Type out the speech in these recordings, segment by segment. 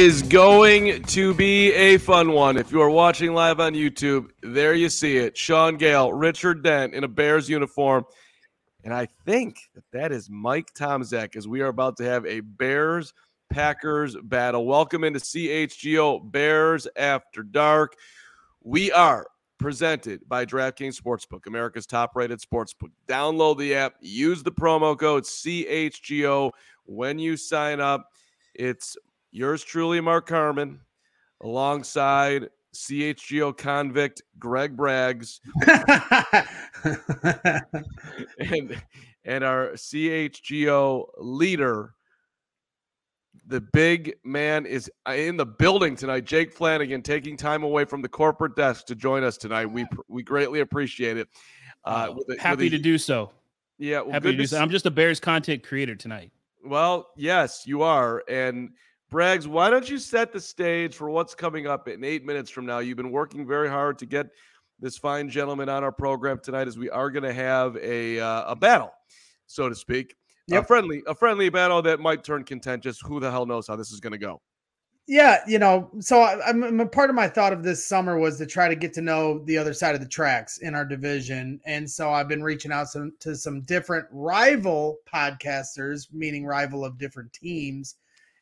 Is going to be a fun one. If you are watching live on YouTube, there you see it. Sean Gale, Richard Dent in a Bears uniform. And I think that that is Mike Tomczak as we are about to have a Bears Packers battle. Welcome into CHGO Bears After Dark. We are presented by DraftKings Sportsbook, America's top rated sportsbook. Download the app, use the promo code CHGO when you sign up. It's yours truly, Mark Carman, alongside CHGO convict Greg Braggs and, and our CHGO leader. The big man is in the building tonight. Jake Flanagan taking time away from the corporate desk to join us tonight. We we greatly appreciate it. Uh, with a, happy with a, to do so. Yeah, well, happy to do so. I'm just a Bears content creator tonight. Well, yes, you are. And Braggs, why don't you set the stage for what's coming up in eight minutes from now? You've been working very hard to get this fine gentleman on our program tonight, as we are going to have a uh, a battle, so to speak. Yep. A friendly a friendly battle that might turn contentious. Who the hell knows how this is going to go? Yeah, you know, so I, am part of my thought of this summer was to try to get to know the other side of the tracks in our division, and so I've been reaching out some, to some different rival podcasters, meaning rival of different teams,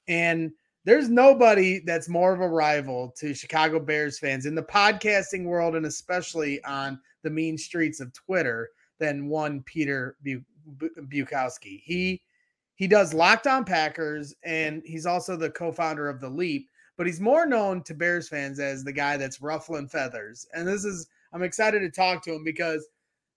and there's nobody that's more of a rival to Chicago Bears fans in the podcasting world, and especially on the mean streets of Twitter, than one Peter Bukowski. He he does Locked On Packers, and he's also the co-founder of the Leap. But he's more known to Bears fans as the guy that's ruffling feathers. And this is I'm excited to talk to him because,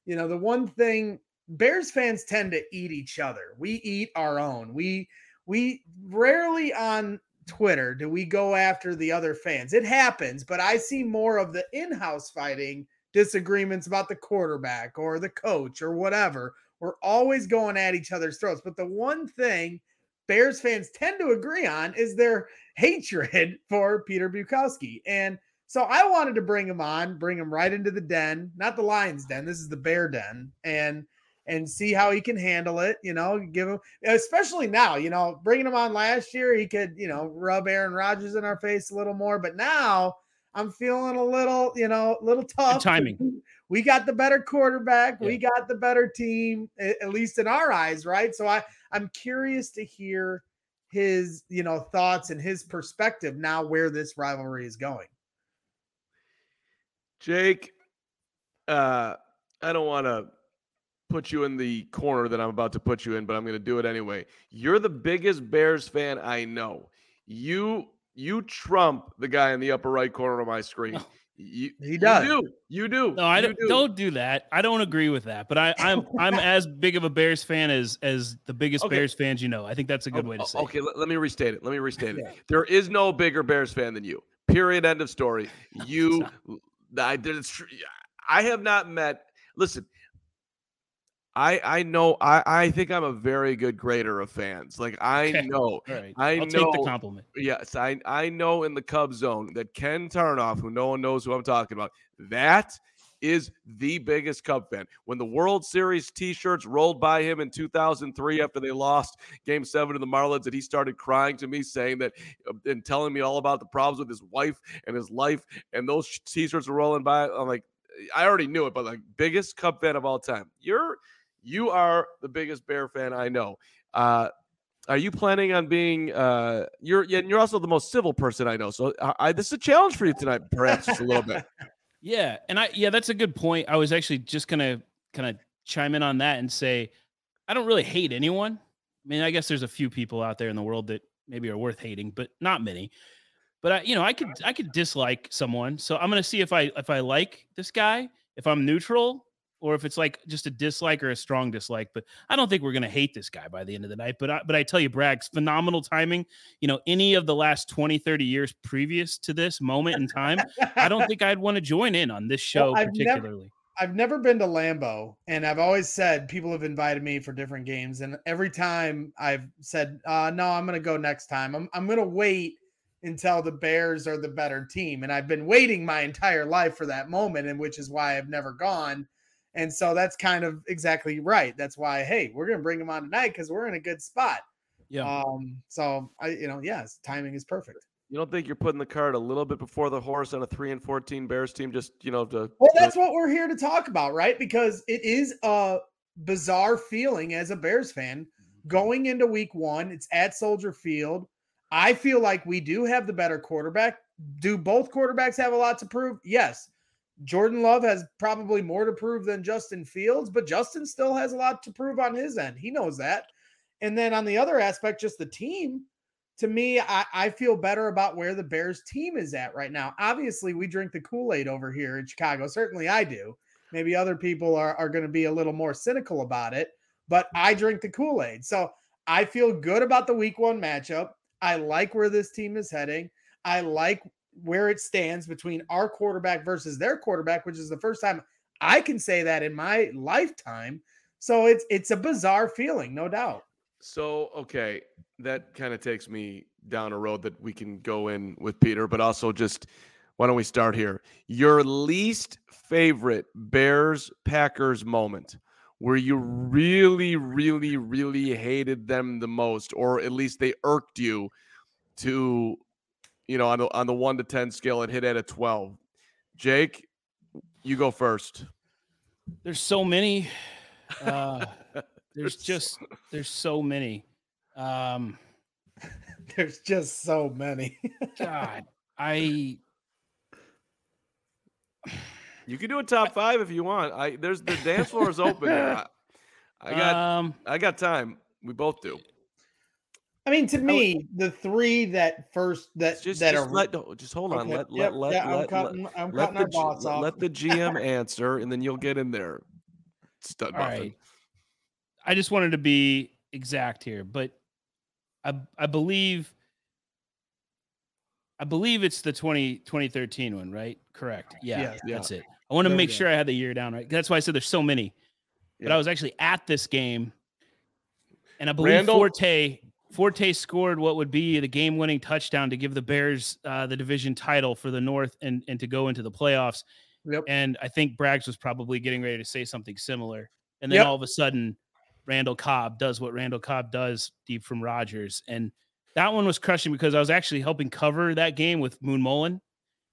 you know, the one thing Bears fans tend to eat each other. We eat our own. We we rarely on Twitter do we go after the other fans. It happens, but I see more of the in-house fighting disagreements about the quarterback or the coach or whatever we're always going at each other's throats. But the one thing Bears fans tend to agree on is their hatred for Peter Bukowski. And so I wanted to bring him on, bring him right into the den, not the Lions den. This is the Bear den. And and see how he can handle it, you know, give him especially now, you know, bringing him on last year, he could, you know, rub Aaron Rodgers in our face a little more, but now I'm feeling a little, you know, a little tough. Good timing we got the better quarterback. Yeah. We got the better team, at least in our eyes, right? So I I'm curious to hear his you know thoughts and his perspective now where this rivalry is going. Jake, uh, I don't want to put you in the corner that I'm about to put you in, but I'm going to do it anyway. You're the biggest Bears fan I know. You you trump the guy in the upper right corner of my screen. Oh. You, he does. You do. You do. No, I don't, do. not do that. I don't agree with that. But I, I'm I'm as big of a Bears fan as as the biggest okay. Bears fans you know. I think that's a good oh, way to oh, say. Okay, it. let, let me restate it. Let me restate it. There is no bigger Bears fan than you. Period. End of story. You, I did. I have not met. Listen, I I know I I think I'm a very good grader of fans. Like I okay. know right. I I'll know the compliment. Yes, I I know in the Cub zone that Ken Tarnoff, who no one knows who I'm talking about, that is the biggest Cub fan. When the World Series T-shirts rolled by him in 2003 after they lost Game Seven to the Marlins, and he started crying to me, saying that uh, and telling me all about the problems with his wife and his life, and those T-shirts were rolling by. I'm like, I already knew it, but like biggest Cub fan of all time. You're you are the biggest Bear fan I know. Uh, are you planning on being? Uh, you're and you're also the most civil person I know. So uh, I, this is a challenge for you tonight, perhaps just a little bit. Yeah, and I yeah, that's a good point. I was actually just gonna kind of chime in on that and say I don't really hate anyone. I mean, I guess there's a few people out there in the world that maybe are worth hating, but not many. But I, you know, I could I could dislike someone. So I'm gonna see if I if I like this guy. If I'm neutral, or if it's like just a dislike or a strong dislike. But I don't think we're going to hate this guy by the end of the night. But I, but I tell you, Bragg's phenomenal timing. You know, any of the last 20, 30 years previous to this moment in time, I don't think I'd want to join in on this show well, particularly. Never, I've never been to Lambeau, and I've always said people have invited me for different games, and every time I've said, uh, "No, I'm going to go next time. I'm I'm going to wait." until the Bears are the better team. And I've been waiting my entire life for that moment, and which is why I've never gone. And so that's kind of exactly right. That's why, hey, we're going to bring him on tonight because we're in a good spot. Yeah. Um, so I, you know, yes, timing is perfect. You don't think you're putting the cart a little bit before the horse on a three and fourteen Bears team? Just you know to Well, that's what we're here to talk about, right? Because it is a bizarre feeling as a Bears fan going into week one. It's at Soldier Field. I feel like we do have the better quarterback. Do both quarterbacks have a lot to prove? Yes. Jordan Love has probably more to prove than Justin Fields, but Justin still has a lot to prove on his end. He knows that. And then on the other aspect, just the team, to me, I, I feel better about where the Bears team is at right now. Obviously, we drink the Kool Aid over here in Chicago. Certainly I do. Maybe other people are, are going to be a little more cynical about it, but I drink the Kool Aid. So I feel good about the week one matchup. I like where this team is heading. I like where it stands between our quarterback versus their quarterback, which is the first time I can say that in my lifetime. So it's it's a bizarre feeling, no doubt. So okay, that kind of takes me down a road that we can go in with Peter, but also just why don't we start here? Your least favorite Bears Packers moment where you really, really, really hated them the most, or at least they irked you to, you know, on the on the one to ten scale, it hit at a twelve. Jake, you go first. There's so many. Uh, there's There's just there's so many. Um, There's just so many. God, I You can do a top five if you want. I there's the dance floor is open. I, I got um I got time. We both do. I mean, to me, the three that first that Just, that just are let no, just hold on. Okay, Let yep, let let I'm let, let, I'm let the boss let, off. let the GM answer, and then you'll get in there. Stud all muffin. right. I just wanted to be exact here, but I I believe I believe it's the 20, 2013 one, right? Correct. Yeah, Yes. Yeah. that's it. I want to No make sure I had the year down right. That's why I said there's so many. But I was actually at this game, and I believe Randall- Forte Forte scored what would be the game-winning touchdown to give the Bears uh, the division title for the North and and to go into the playoffs. Yep. And I think Braggs was probably getting ready to say something similar. And then Yep. all of a sudden, Randall Cobb does what Randall Cobb does deep from Rodgers. And that one was crushing because I was actually helping cover that game with Moon Mullen.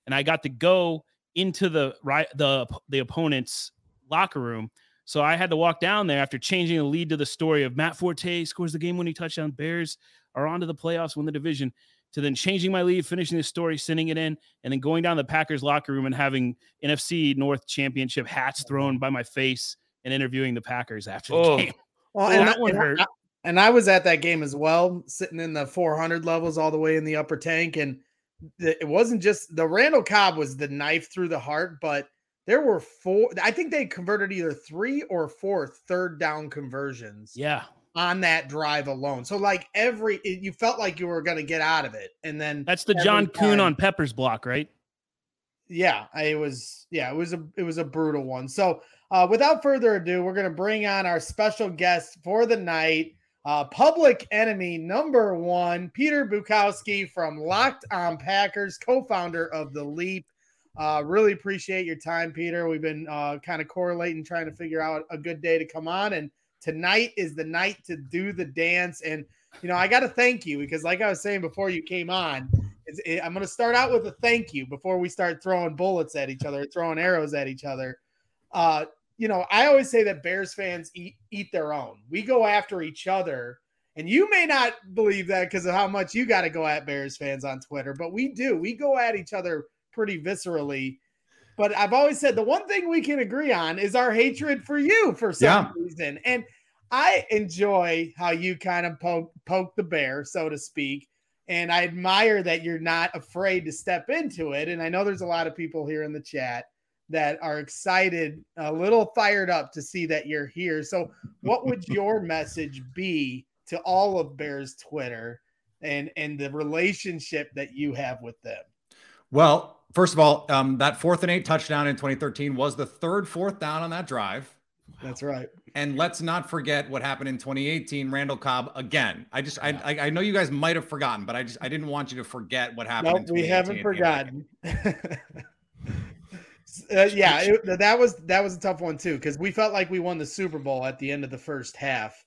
And I got to go into the right the the opponent's locker room. So I had to walk down there after changing the lead to the story of Matt Forte scores the game winning touchdown. Bears are on to the playoffs, win the division. To then changing my lead, finishing the story, sending it in, and then going down the Packers locker room and having NFC North championship hats thrown by my face and interviewing the Packers after the Oh. game. Well, Oh, and, that I, one and I- hurt. and I was at that game as well, sitting in the 400 levels all the way in the upper tank. And the, it wasn't just the Randall Cobb was the knife through the heart, but there were four. I think they converted either three or four third down conversions Yeah. on that drive alone. So, like every, it, you felt like you were going to get out of it. And then, That's the John Kuhn on Pepper's block, right? yeah, it was, yeah, it was a, it was a brutal one. So, uh, without further ado, we're going to bring on our special guest for the night, uh, public enemy number one, Peter Bukowski from Locked On Packers, co-founder of the Leap. Uh, really appreciate your time, Peter. We've been uh, kind of correlating, trying to figure out a good day to come on, and tonight is the night to do the dance. And you know, I got to thank you because, like I was saying before you came on, it, I'm going to start out with a thank you before we start throwing bullets at each other, throwing arrows at each other. Uh, you know, I always say that Bears fans eat eat their own. We go after each other, and you may not believe that because of how much you got to go at Bears fans on Twitter, but we do. We go at each other pretty viscerally. But I've always said the one thing we can agree on is our hatred for you for some Yeah. reason, and I enjoy how you kind of poke poke the bear, so to speak. And I admire that you're not afraid to step into it. And I know there's a lot of people here in the chat that are excited, a little fired up to see that you're here. So, what would your message be to all of Bears Twitter and and the relationship that you have with them? Well, first of all, um, that fourth and eight touchdown in 2013 was the third fourth down on that drive. That's right. And let's not forget what happened in 2018, Randall Cobb again. I just, I, I, I know you guys might have forgotten, but I just, I didn't want you to forget what happened. Nope, we haven't 2018 at the end of the game. forgotten. Uh, yeah, it- that was that was a tough one too because we felt like we won the Super Bowl at the end of the first half.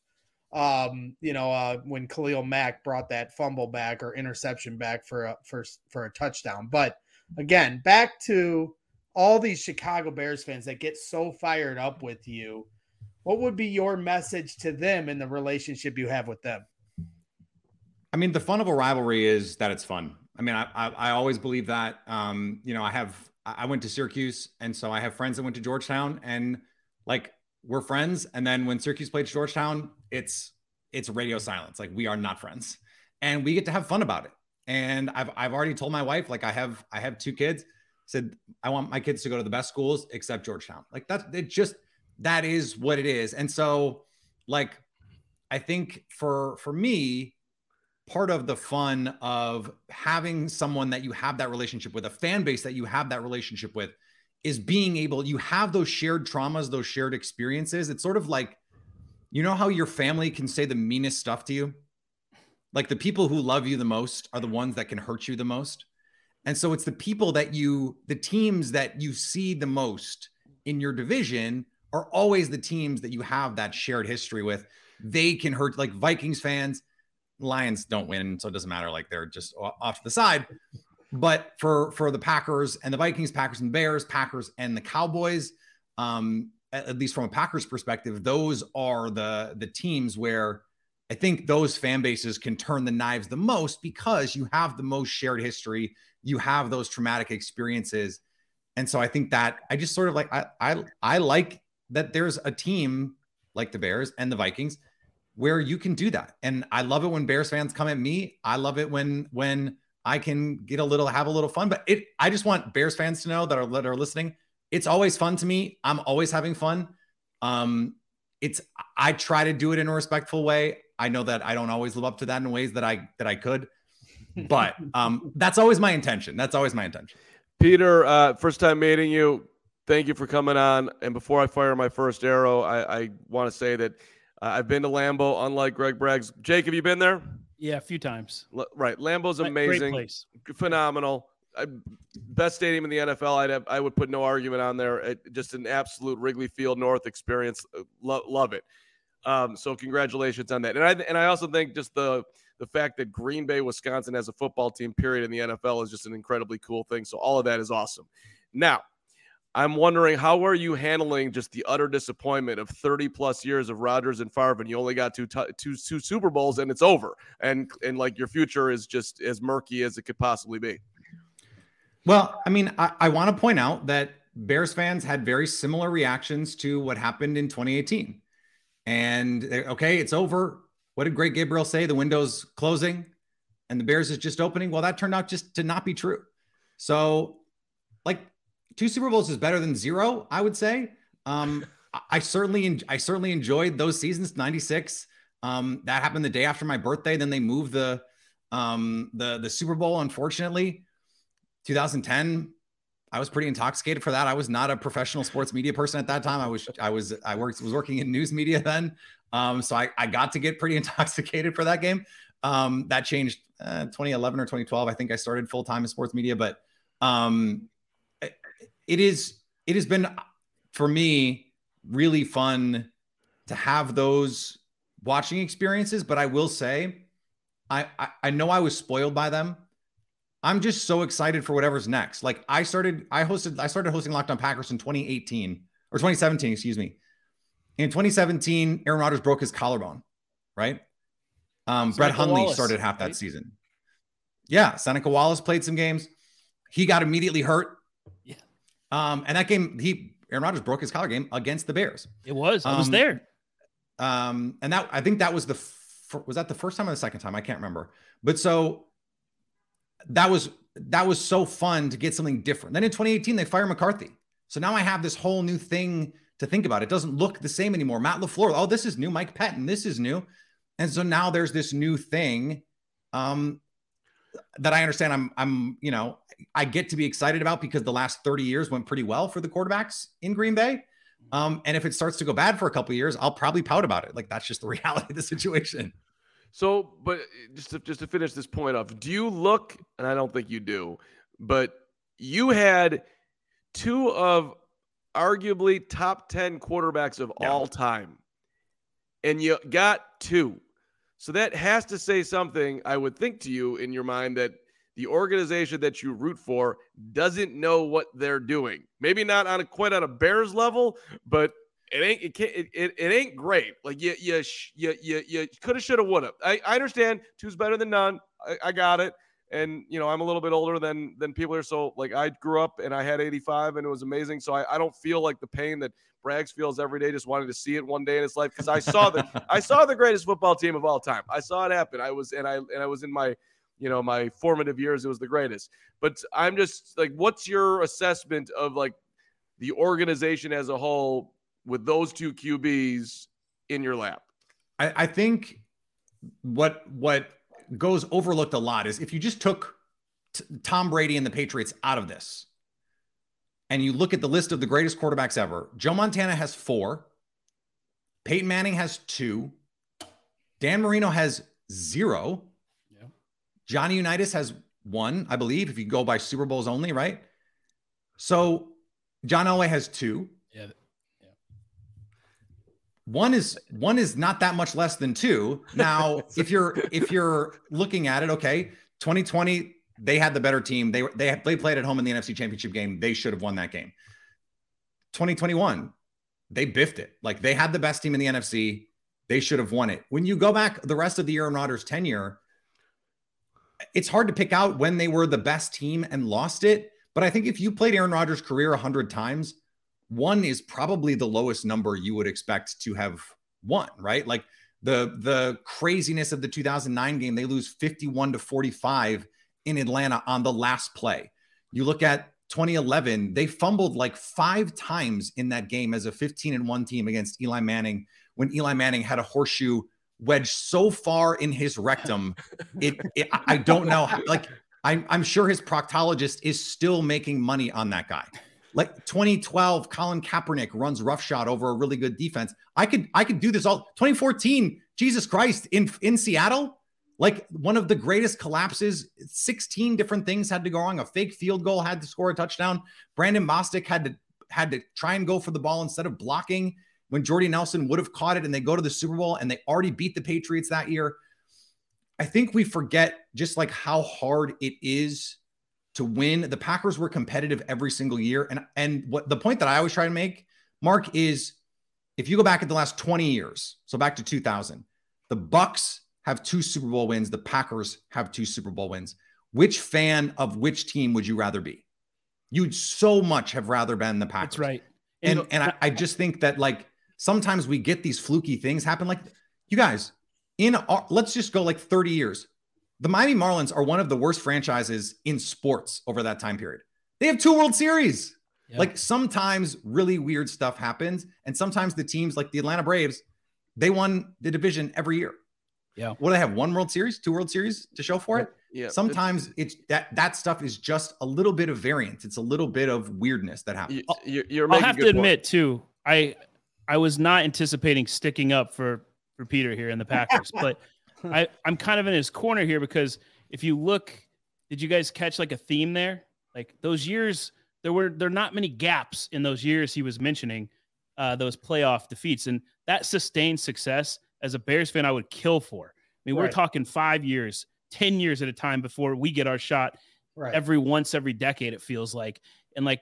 um, you know, uh, when Khalil Mack brought that fumble back or interception back for a for for a touchdown. But again, back to all these Chicago Bears fans that get so fired up with you. What would be your message to them in the relationship you have with them? I mean, the fun of a rivalry is that it's fun. I mean, I I, I always believe that. Um, you know, I have I went to Syracuse, and so I have friends that went to Georgetown, and like we're friends. And then when Syracuse played Georgetown, it's it's radio silence. Like we are not friends, and we get to have fun about it. And I've I've already told my wife like I have I have two kids. Said I want my kids to go to the best schools except Georgetown. Like that it just that is what it is. And so like I think for for me part of the fun of having someone that you have that relationship with, a fan base that you have that relationship with, is being able, you have those shared traumas, those shared experiences. It's sort of like, you know, how your family can say the meanest stuff to you? Like the people who love you the most are the ones that can hurt you the most. And so it's the people that you, the teams that you see the most in your division are always the teams that you have that shared history with. They can hurt, like Vikings fans Lions don't win, so it doesn't matter. Like they're just off to the side. But for for the Packers and the Vikings, Packers and Bears, Packers and the Cowboys, um, at, at least from a Packers perspective, those are the the teams where I think those fan bases can turn the knives the most because you have the most shared history, you have those traumatic experiences, and so I think that I just sort of like I I I like that there's a team like the Bears and the Vikings where you can do that. And I love it when Bears fans come at me. I love it when when I can get a little have a little fun. But it I just want Bears fans to know that are that are listening. It's always fun to me. I'm always having fun. Um, it's I try to do it in a respectful way. I know that I don't always live up to that in ways that I that I could, but um, that's always my intention. That's always my intention. Peter, uh, first time meeting you. Thank you for coming on. And before I fire my first arrow, I, I want to say that uh, I've been to Lambeau, unlike Greg Bragg's. Jake, have you been there? Yeah, a few times. L- right, Lambeau's amazing, phenomenal. Best stadium in the NFL. I'd have, I would put no argument on there. It, just an absolute Wrigley Field North experience. Uh, lo- love it. Um, so congratulations on that. And I and I also think just the the fact that Green Bay, Wisconsin has a football team period in the NFL is just an incredibly cool thing. So all of that is awesome. Now, I'm wondering how are you handling just the utter disappointment of 30 plus years of Rodgers and Favre, and you only got two, two, two Super Bowls, and it's over, and and like your future is just as murky as it could possibly be. Well, I mean, I, I want to point out that Bears fans had very similar reactions to what happened in 2018, and okay, it's over. What did Greg Gabriel say? The window's closing, and the Bears is just opening. Well, that turned out just to not be true. So, like two Super Bowls is better than zero, I would say. Um, I certainly, I certainly enjoyed those seasons. '96. Um, that happened the day after my birthday. Then they moved the um, the the Super Bowl. Unfortunately, 2010. I was pretty intoxicated for that. I was not a professional sports media person at that time. I was I was I worked was working in news media then. Um, so I, I got to get pretty intoxicated for that game. Um, that changed uh, 2011 or 2012. I think I started full time in sports media, but um, it is it has been for me really fun to have those watching experiences but i will say I, I i know i was spoiled by them i'm just so excited for whatever's next like i started i hosted i started hosting locked on packers in 2018 or 2017 excuse me in 2017 aaron rodgers broke his collarbone right um brett hundley Wallace, started half that right? season yeah seneca wallace played some games he got immediately hurt Yeah. um, and that game, he Aaron Rodgers broke his collar game against the Bears. It was. I was um, there. Um, and that I think that was the f- was that the first time or the second time? I can't remember. But so that was that was so fun to get something different. Then in 2018, they fire McCarthy. So now I have this whole new thing to think about. It doesn't look the same anymore. Matt LaFleur, oh, this is new. Mike Pettine, this is new. And so now there's this new thing um, that I understand. I'm, I'm, you know, I get to be excited about because the last 30 years went pretty well for the quarterbacks in Green Bay. Um, and if it starts to go bad for a couple years, I'll probably pout about it. Like that's just the reality of the situation. So, but uh, just to, just to finish this point off, do you look? And I don't think you do, but you had two of arguably top ten quarterbacks of yeah. all time and you got two. So that has to say something, I would think to you in your mind that the organization that you root for doesn't know what they're doing. Maybe not on a quite on a Bears level, but it ain't it can't, it, it, it ain't great. Like you you you you, you could have should have would have. I, I understand two's better than none. I, I got it. And you know I'm a little bit older than than people are. So like I grew up and I had 85 and it was amazing. So I, I don't feel like the pain that Braggs feels every day, just wanting to see it one day in his life because I saw the I saw the greatest football team of all time. I saw it happen. I was and I and I was in my you know my formative years. It was the greatest. But I'm just like, what's your assessment of like the organization as a whole with those two QBs in your lap? I, I think what what goes overlooked a lot is if you just took t- Tom Brady and the Patriots out of this, and you look at the list of the greatest quarterbacks ever, Joe Montana has four, Peyton Manning has two, Dan Marino has zero, yeah. Johnny Unitas has one, I believe, if you go by Super Bowls only, right? So John Elway has two. Yeah. One is one is not that much less than two. Now, if you're if you're looking at it, okay, 2020 they had the better team. They they they played at home in the NFC Championship game. They should have won that game. 2021, they biffed it. Like they had the best team in the NFC. They should have won it. When you go back the rest of the Aaron Rodgers tenure, it's hard to pick out when they were the best team and lost it. But I think if you played Aaron Rodgers' career 100 times, one is probably the lowest number you would expect to have won, right? Like the the craziness of the 2009 game, they lose 51 to 45 in Atlanta on the last play. You look at 2011, they fumbled like five times in that game as a 15 and 1 team against Eli Manning when Eli Manning had a horseshoe wedged so far in his rectum. It, it I don't know. How, like, I'm, I'm sure his proctologist is still making money on that guy. Like 2012, Colin Kaepernick runs roughshod over a really good defense. I could I could do this all. 2014, Jesus Christ, in in Seattle, like one of the greatest collapses. 16 different things had to go wrong. A fake field goal had to score a touchdown. Brandon Bostick had to had to try and go for the ball instead of blocking when Jordy Nelson would have caught it and they go to the Super Bowl and they already beat the Patriots that year. I think we forget just like how hard it is to win. The Packers were competitive every single year. And and what the point that I always try to make, Mark, is if you go back at the last 20 years, so back to 2000, the Bucs have two Super Bowl wins. The Packers have two Super Bowl wins. Which fan of which team would you rather be? You'd so much have rather been the Packers. That's right. And and, and I, I just think that like sometimes we get these fluky things happen. Like you guys, in our, let's just go like 30 years. The Miami Marlins are one of the worst franchises in sports over that time period. They have two World Series. Yep. Like sometimes really weird stuff happens, and sometimes the teams like the Atlanta Braves, they won the division every year. Yeah. What do they have? One World Series, two World Series to show for it? Yeah. Sometimes it's, it's that that stuff is just a little bit of variance. It's a little bit of weirdness that happens. You, you're I'll have to admit point. too, I I was not anticipating sticking up for for Peter here in the Packers, but I I'm kind of in his corner here because if you look, did you guys catch like a theme there? Like those years, there were there are not many gaps in those years he was mentioning, uh, those playoff defeats, and that sustained success as a Bears fan, I would kill for. I mean, right. we're talking five years, 10 years at a time before we get our shot right. every once every decade, it feels like. And like,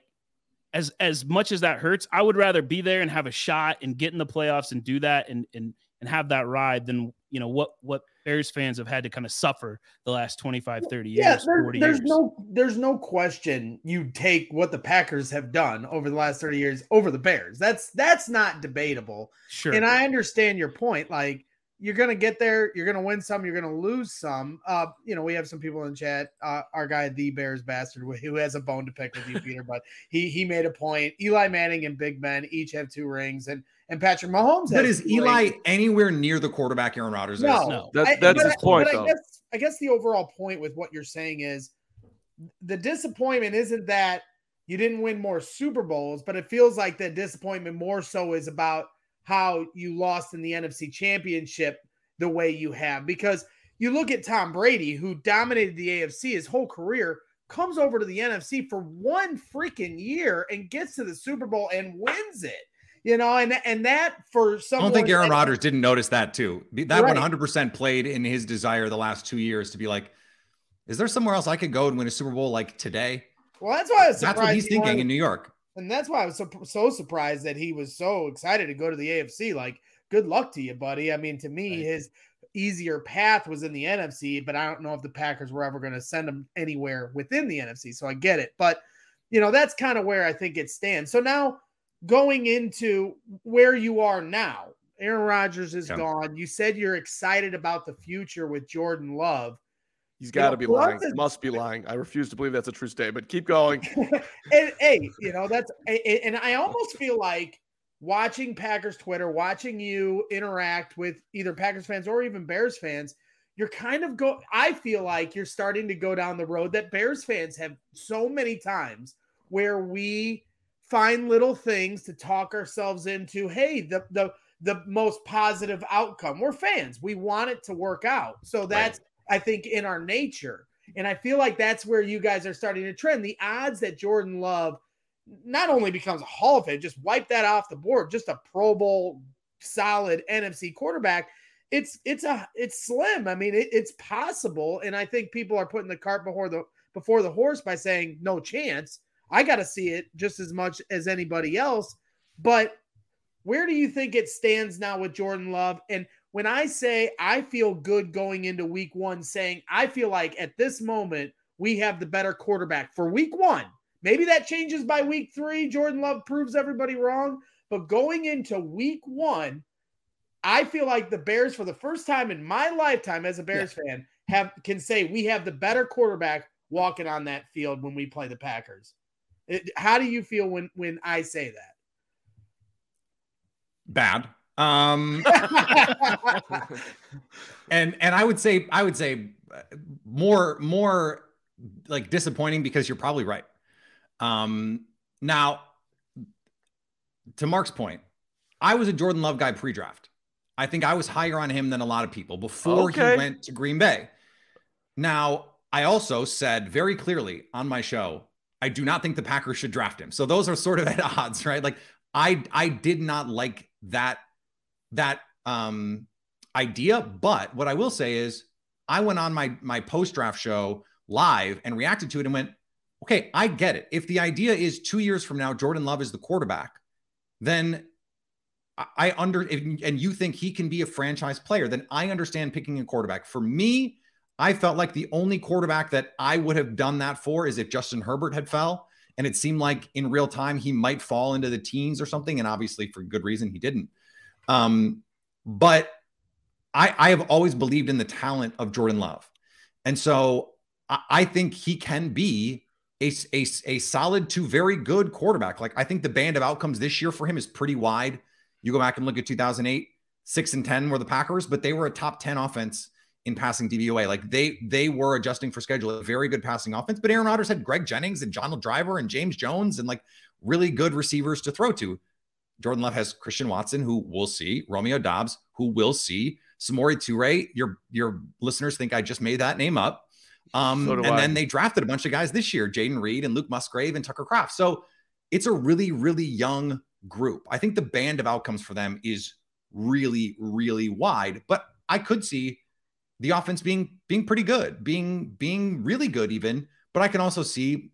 as as much as that hurts, I would rather be there and have a shot and get in the playoffs and do that and and and have that ride than you know what what Bears fans have had to kind of suffer the last 25 30 years yeah, there, there's years. no there's no question you take what the Packers have done over the last 30 years over the Bears that's that's not debatable sure and I understand your point like you're gonna get there. You're gonna win some. You're gonna lose some. Uh, you know, we have some people in chat. Uh, our guy, the Bears bastard, who has a bone to pick with you, Peter. But he he made a point. Eli Manning and Big Ben each have two rings, and and Patrick Mahomes. But is Eli rings. anywhere near the quarterback Aaron Rodgers? No, no. That, that's I, his point. But I guess I guess the overall point with what you're saying is the disappointment isn't that you didn't win more Super Bowls, but it feels like the disappointment more so is about how you lost in the NFC championship the way you have. Because you look at Tom Brady, who dominated the AFC his whole career, comes over to the NFC for one freaking year and gets to the Super Bowl and wins it. You know, and and that for some. I don't think Aaron Rodgers didn't notice that too. That one hundred percent played in his desire the last two years to be like, is there somewhere else I could go and win a Super Bowl like today? Well, that's why I was That's what he's thinking in New York. And that's why I was so, so surprised that he was so excited to go to the AFC. Like, good luck to you, buddy. I mean, to me, right. his easier path was in the NFC, but I don't know if the Packers were ever going to send him anywhere within the NFC. So I get it. But, you know, that's kind of where I think it stands. So now going into where you are now, Aaron Rodgers is yeah. gone. You said you're excited about the future with Jordan Love. He's got to be lying. Is, Must be lying. I refuse to believe that's a true statement. But keep going. and, hey, you know that's and I almost feel like watching Packers Twitter, watching you interact with either Packers fans or even Bears fans, you're kind of go I feel like you're starting to go down the road that Bears fans have so many times where we find little things to talk ourselves into, hey, the the the most positive outcome. We're fans. We want it to work out. So that's right. I think in our nature. And I feel like that's where you guys are starting to trend. The odds that Jordan Love not only becomes a Hall of Fame, just wipe that off the board, just a Pro Bowl solid NFC quarterback. It's it's a it's slim. I mean, it, it's possible, and I think people are putting the cart before the before the horse by saying no chance. I got to see it just as much as anybody else. But where do you think it stands now with Jordan Love? And when I say I feel good going into week one, saying I feel like at this moment we have the better quarterback for week one, Maybe that changes by week three. Jordan Love proves everybody wrong. But going into week one, I feel like the Bears, for the first time in my lifetime as a Bears yeah. fan, have can say we have the better quarterback walking on that field when we play the Packers. It, how do you feel when when I say that? Bad. Um, and and I would say I would say more more like disappointing because you're probably right. Um, now, to Mark's point, I was a Jordan Love guy pre draft. I think I was higher on him than a lot of people before okay. he went to Green Bay. Now, I also said very clearly on my show, I do not think the Packers should draft him. So those are sort of at odds, right? Like I I did not like that that um idea, but what I will say is I went on my my post draft show live and reacted to it and went, okay, I get it. If the idea is two years from now, Jordan Love is the quarterback, then I under and you think he can be a franchise player, then I understand picking a quarterback. For me, I felt like the only quarterback that I would have done that for is if Justin Herbert had fell and it seemed like in real time he might fall into the teens or something. And obviously, for good reason, he didn't. Um, but I, I have always believed in the talent of Jordan Love. And so I, I think he can be a, a, a solid to very good quarterback. Like I think the band of outcomes this year for him is pretty wide. You go back and look at 2008, six and 10 were the Packers, but they were a top 10 offense in passing DVOA. Like they they were adjusting for schedule, a very good passing offense. But Aaron Rodgers had Greg Jennings and Donald Driver and James Jones and like really good receivers to throw to. Jordan Love has Christian Watson, who we'll see, Romeo Doubs, who we'll see, Samori Toure. Your your listeners think I just made that name up. Um, so and I. then they drafted a bunch of guys this year, Jayden Reed and Luke Musgrave and Tucker Kraft. So it's a really, really young group. I think the band of outcomes for them is really, really wide. But I could see the offense being being pretty good, being being really good even. But I can also see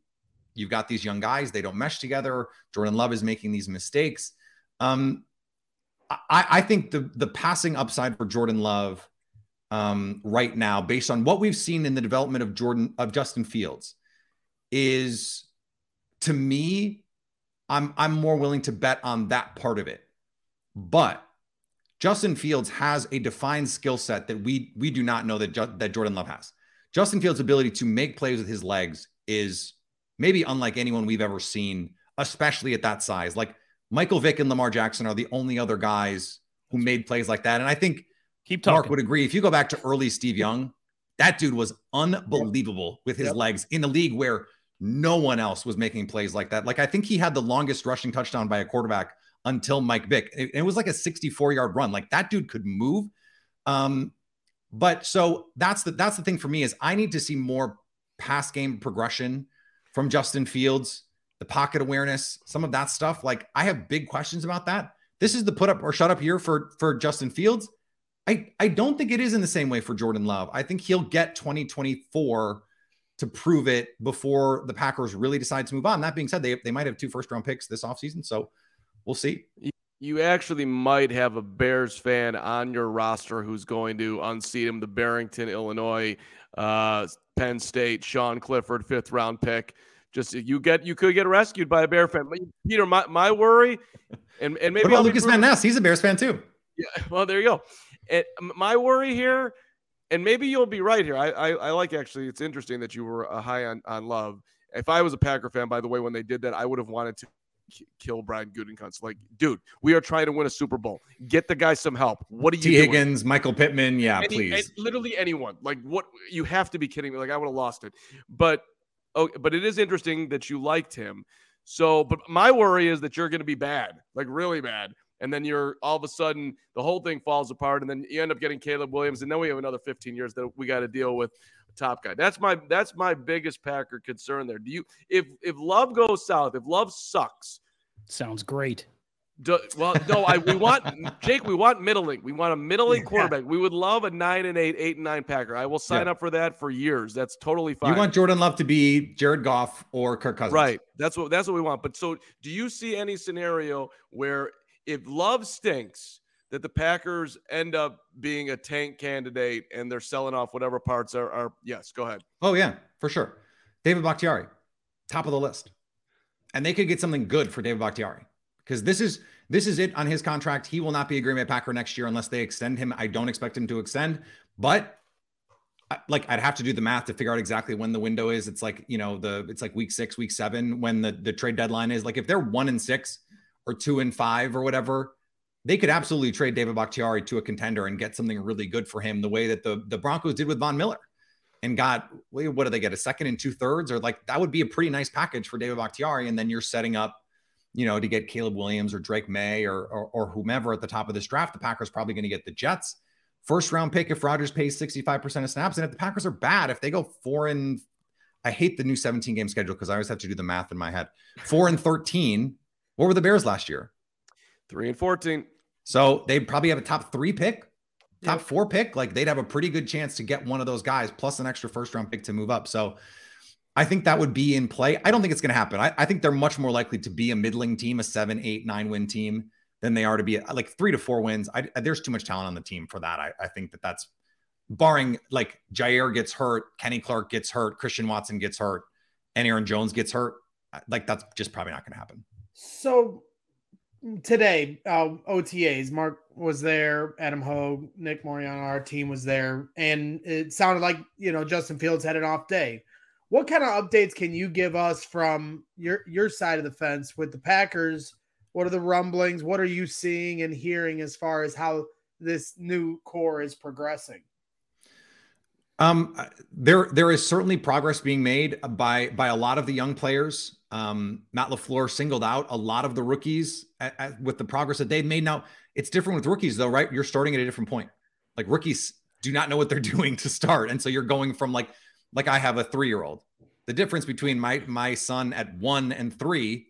you've got these young guys; they don't mesh together. Jordan Love is making these mistakes. Um, I, I think the the passing upside for Jordan Love um, right now, based on what we've seen in the development of Jordan of Justin Fields, is to me, I'm I'm more willing to bet on that part of it. But Justin Fields has a defined skill set that we we do not know that that Jordan Love has. Justin Fields' ability to make plays with his legs is maybe unlike anyone we've ever seen, especially at that size. Like Michael Vick and Lamar Jackson are the only other guys who made plays like that. And I think Keep talking. Mark would agree. If you go back to early Steve Young, that dude was unbelievable with his yep. legs in a league where no one else was making plays like that. Like I think he had the longest rushing touchdown by a quarterback until Mike Vick. It, it was like a 64 yard run. Like that dude could move. Um, but so that's the that's the thing for me is I need to see more pass game progression from Justin Fields, the pocket awareness, some of that stuff. Like I have big questions about that. this is the put up or shut up year for for Justin Fields. I I don't think it is in the same way for Jordan Love. I think he'll get 2024 to prove it before the Packers really decide to move on. That being said, they they might have two first round picks this offseason, so we'll see. You actually might have a Bears fan on your roster who's going to unseat him. The Barrington, Illinois, uh, Penn State, Sean Clifford, fifth round pick. Just you get you could get rescued by a Bear fan. Peter, my, my worry, and and maybe what about Lukas Van Ness? He's a Bears fan too. Yeah, well, there you go. And my worry here, and maybe you'll be right here. I, I, I like actually. It's interesting that you were uh, high on on Love. If I was a Packer fan, by the way, when they did that, I would have wanted to kill Brian Gutekunst. Like, dude, we are trying to win a Super Bowl. Get the guy some help. What are you? T. Doing? Higgins, Michael Pittman, yeah, Any, please. literally anyone. Like, what? You have to be kidding me. Like, I would have lost it. But oh, but it is interesting that you liked him. So, but my worry is that you're going to be bad, like really bad, and then you're all of a sudden the whole thing falls apart, and then you end up getting Caleb Williams, and then we have another 15 years that we got to deal with top guy. That's my that's my biggest Packer concern there. Do you if if Love goes south, if Love sucks, sounds great. Do, well, no, I we want Jake. We want middling. We want a middling yeah. quarterback. We would love a nine and eight, eight and nine Packer. I will sign yeah. up for that for years. That's totally fine. You want Jordan Love to be Jared Goff or Kirk Cousins, right? That's what that's what we want. But so, do you see any scenario where if Love stinks, that the Packers end up being a tank candidate and they're selling off whatever parts are? are yes, go ahead. Oh yeah, for sure. David Bakhtiari, top of the list, and they could get something good for David Bakhtiari because this is this is it on his contract. He will not be a Green Bay Packer next year unless they extend him. I don't expect him to extend, but like I'd have to do the math to figure out exactly when the window is. It's like you know the it's like week six, week seven when the the trade deadline is. Like if they're one and six or two and five or whatever, they could absolutely trade David Bakhtiari to a contender and get something really good for him, the way that the the Broncos did with Von Miller and got what do they get a second and two thirds or like that would be a pretty nice package for David Bakhtiari, and then you're setting up you know, to get Caleb Williams or Drake Maye or, or, or whomever at the top of this draft, the Packers probably going to get the Jets first round pick if Rodgers pays 65% of snaps. And if the Packers are bad, if they go four and I hate the new 17 game schedule because I always have to do the math in my head. Four and 13. What were the Bears last year? Three and 14. So they'd probably have a top three pick, top yep. four pick. Like they'd have a pretty good chance to get one of those guys plus an extra first round pick to move up. So I think that would be in play. I don't think it's going to happen. I, I, think they're much more likely to be a middling team, a seven, eight, nine win team than they are to be like three to four wins. I, there's too much talent on the team for that. I, I think that that's barring like Jaire gets hurt, Kenny Clark gets hurt, Christian Watson gets hurt, and Aaron Jones gets hurt. Like that's just probably not going to happen. So today, uh, OTAs, Mark was there, Adam Hoge, Nick Moriano, our team was there, and it sounded like you know Justin Fields had an off day. What kind of updates can you give us from your your side of the fence with the Packers? What are the rumblings? What are you seeing and hearing as far as how this new core is progressing? Um, there there is certainly progress being made by by a lot of the young players. Um, Matt LaFleur singled out a lot of the rookies at, at, with the progress that they've made. Now it's different with rookies though, right? You're starting at a different point. Like rookies do not know what they're doing to start, and so you're going from like like I have a three year old. The difference between my my son at one and three,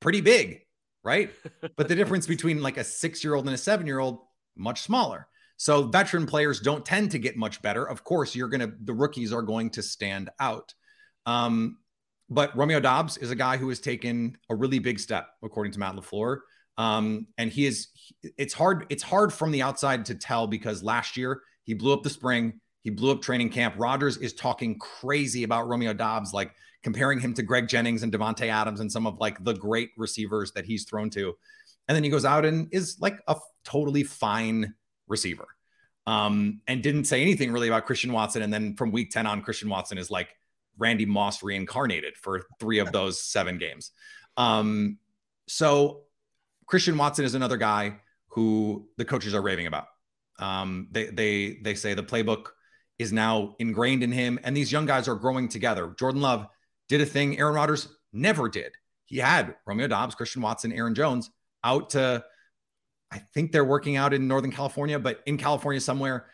pretty big, right? but the difference between like a six year old and a seven year old, much smaller. So veteran players don't tend to get much better. Of course, you're gonna the rookies are going to stand out. Um, but Romeo Doubs is a guy who has taken a really big step, according to Matt LaFleur. Um, and he is it's hard, it's hard from the outside to tell because last year he blew up the spring. He blew up training camp. Rodgers is talking crazy about Romeo Doubs, like comparing him to Greg Jennings and Davante Adams and some of like the great receivers that he's thrown to. And then he goes out and is like a totally fine receiver. Um, and didn't say anything really about Christian Watson. And then from week 10 on, Christian Watson is like Randy Moss reincarnated for three of those seven games. Um, so Christian Watson is another guy who the coaches are raving about. Um, they they they say the playbook is now ingrained in him. And these young guys are growing together. Jordan Love did a thing Aaron Rodgers never did. He had Romeo Doubs, Christian Watson, Aaron Jones out to, I think they're working out in Northern California, but in California somewhere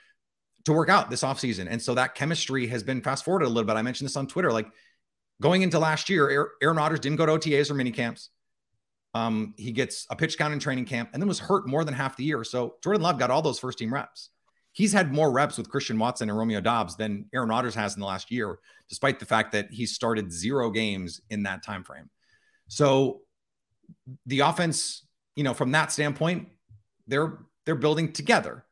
to work out this offseason. And so that chemistry has been fast forwarded a little bit. I mentioned this on Twitter. Like going into last year, Aaron Rodgers didn't go to OTAs or mini camps. Um, he gets a pitch count in training camp and then was hurt more than half the year. So Jordan Love got all those first team reps. He's had more reps with Christian Watson and Romeo Doubs than Aaron Rodgers has in the last year, despite the fact that he started zero games in that time frame. So the offense, you know, from that standpoint, they're they're building together.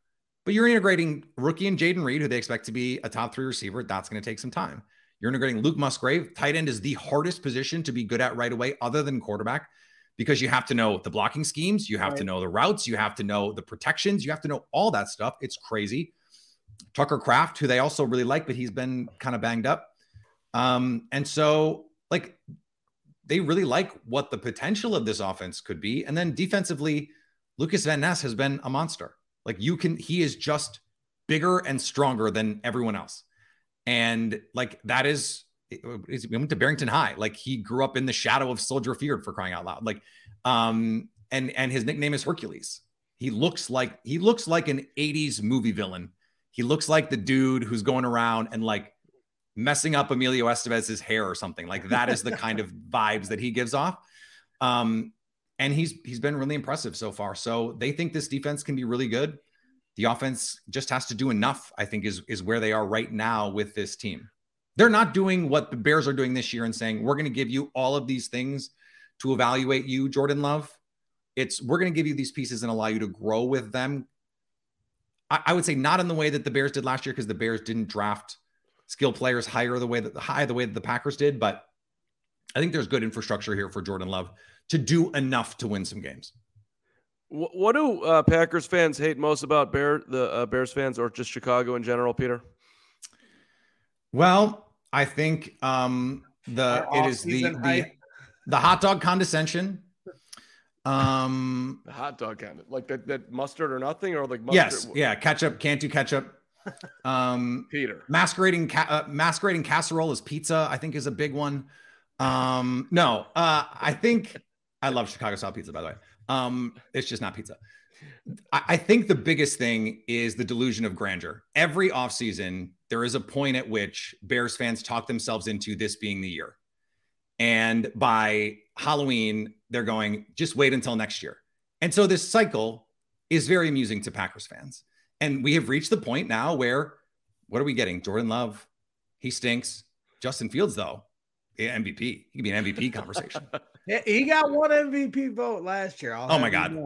But you're integrating rookie and Jayden Reed, who they expect to be a top three receiver. That's going to take some time. You're integrating Luke Musgrave. Tight end is the hardest position to be good at right away, other than quarterback, because you have to know the blocking schemes, you have right. to know the routes, you have to know the protections, you have to know all that stuff. It's crazy. Tucker Kraft, who they also really like, but he's been kind of banged up. Um, and so, like, they really like what the potential of this offense could be. And then defensively, Lukas Van Ness has been a monster. Like you can, he is just bigger and stronger than everyone else. And like that is, we went to Barrington High. Like he grew up in the shadow of Soldier Field for crying out loud. Like, um, and and his nickname is Hercules. He looks like he looks like an 80s movie villain. He looks like the dude who's going around and like messing up Emilio Estevez's hair or something. Like that is the kind of vibes that he gives off. Um, and he's he's been really impressive so far. So they think this defense can be really good. The offense just has to do enough, I think, is is where they are right now with this team. They're not doing what the Bears are doing this year and saying, we're going to give you all of these things to evaluate you, Jordan Love. It's we're going to give you these pieces and allow you to grow with them. I, I would say not in the way that the Bears did last year, because the Bears didn't draft skill players higher the way that the high the way that the Packers did, but I think there's good infrastructure here for Jordan Love to do enough to win some games. What do uh, Packers fans hate most about Bear the uh, Bears fans, or just Chicago in general, Peter? Well, I think um, the it is the, the the hot dog condescension. Um, the hot dog kind of like that, that mustard or nothing, or like mustard? yes, yeah, ketchup can't do ketchup. Um, Peter masquerading ca- uh, masquerading casserole is pizza. I think is a big one. Um, no, uh, I think I love Chicago style pizza, by the way. Um, it's just not pizza. I, I think the biggest thing is the delusion of grandeur. Every offseason, there is a point at which Bears fans talk themselves into this being the year. And by Halloween, they're going, just wait until next year. And so this cycle is very amusing to Packers fans. And we have reached the point now where what are we getting? Jordan Love, he stinks. Justin Fields, though, MVP. He could be an MVP conversation. he got one MVP vote last year. I'll oh my God.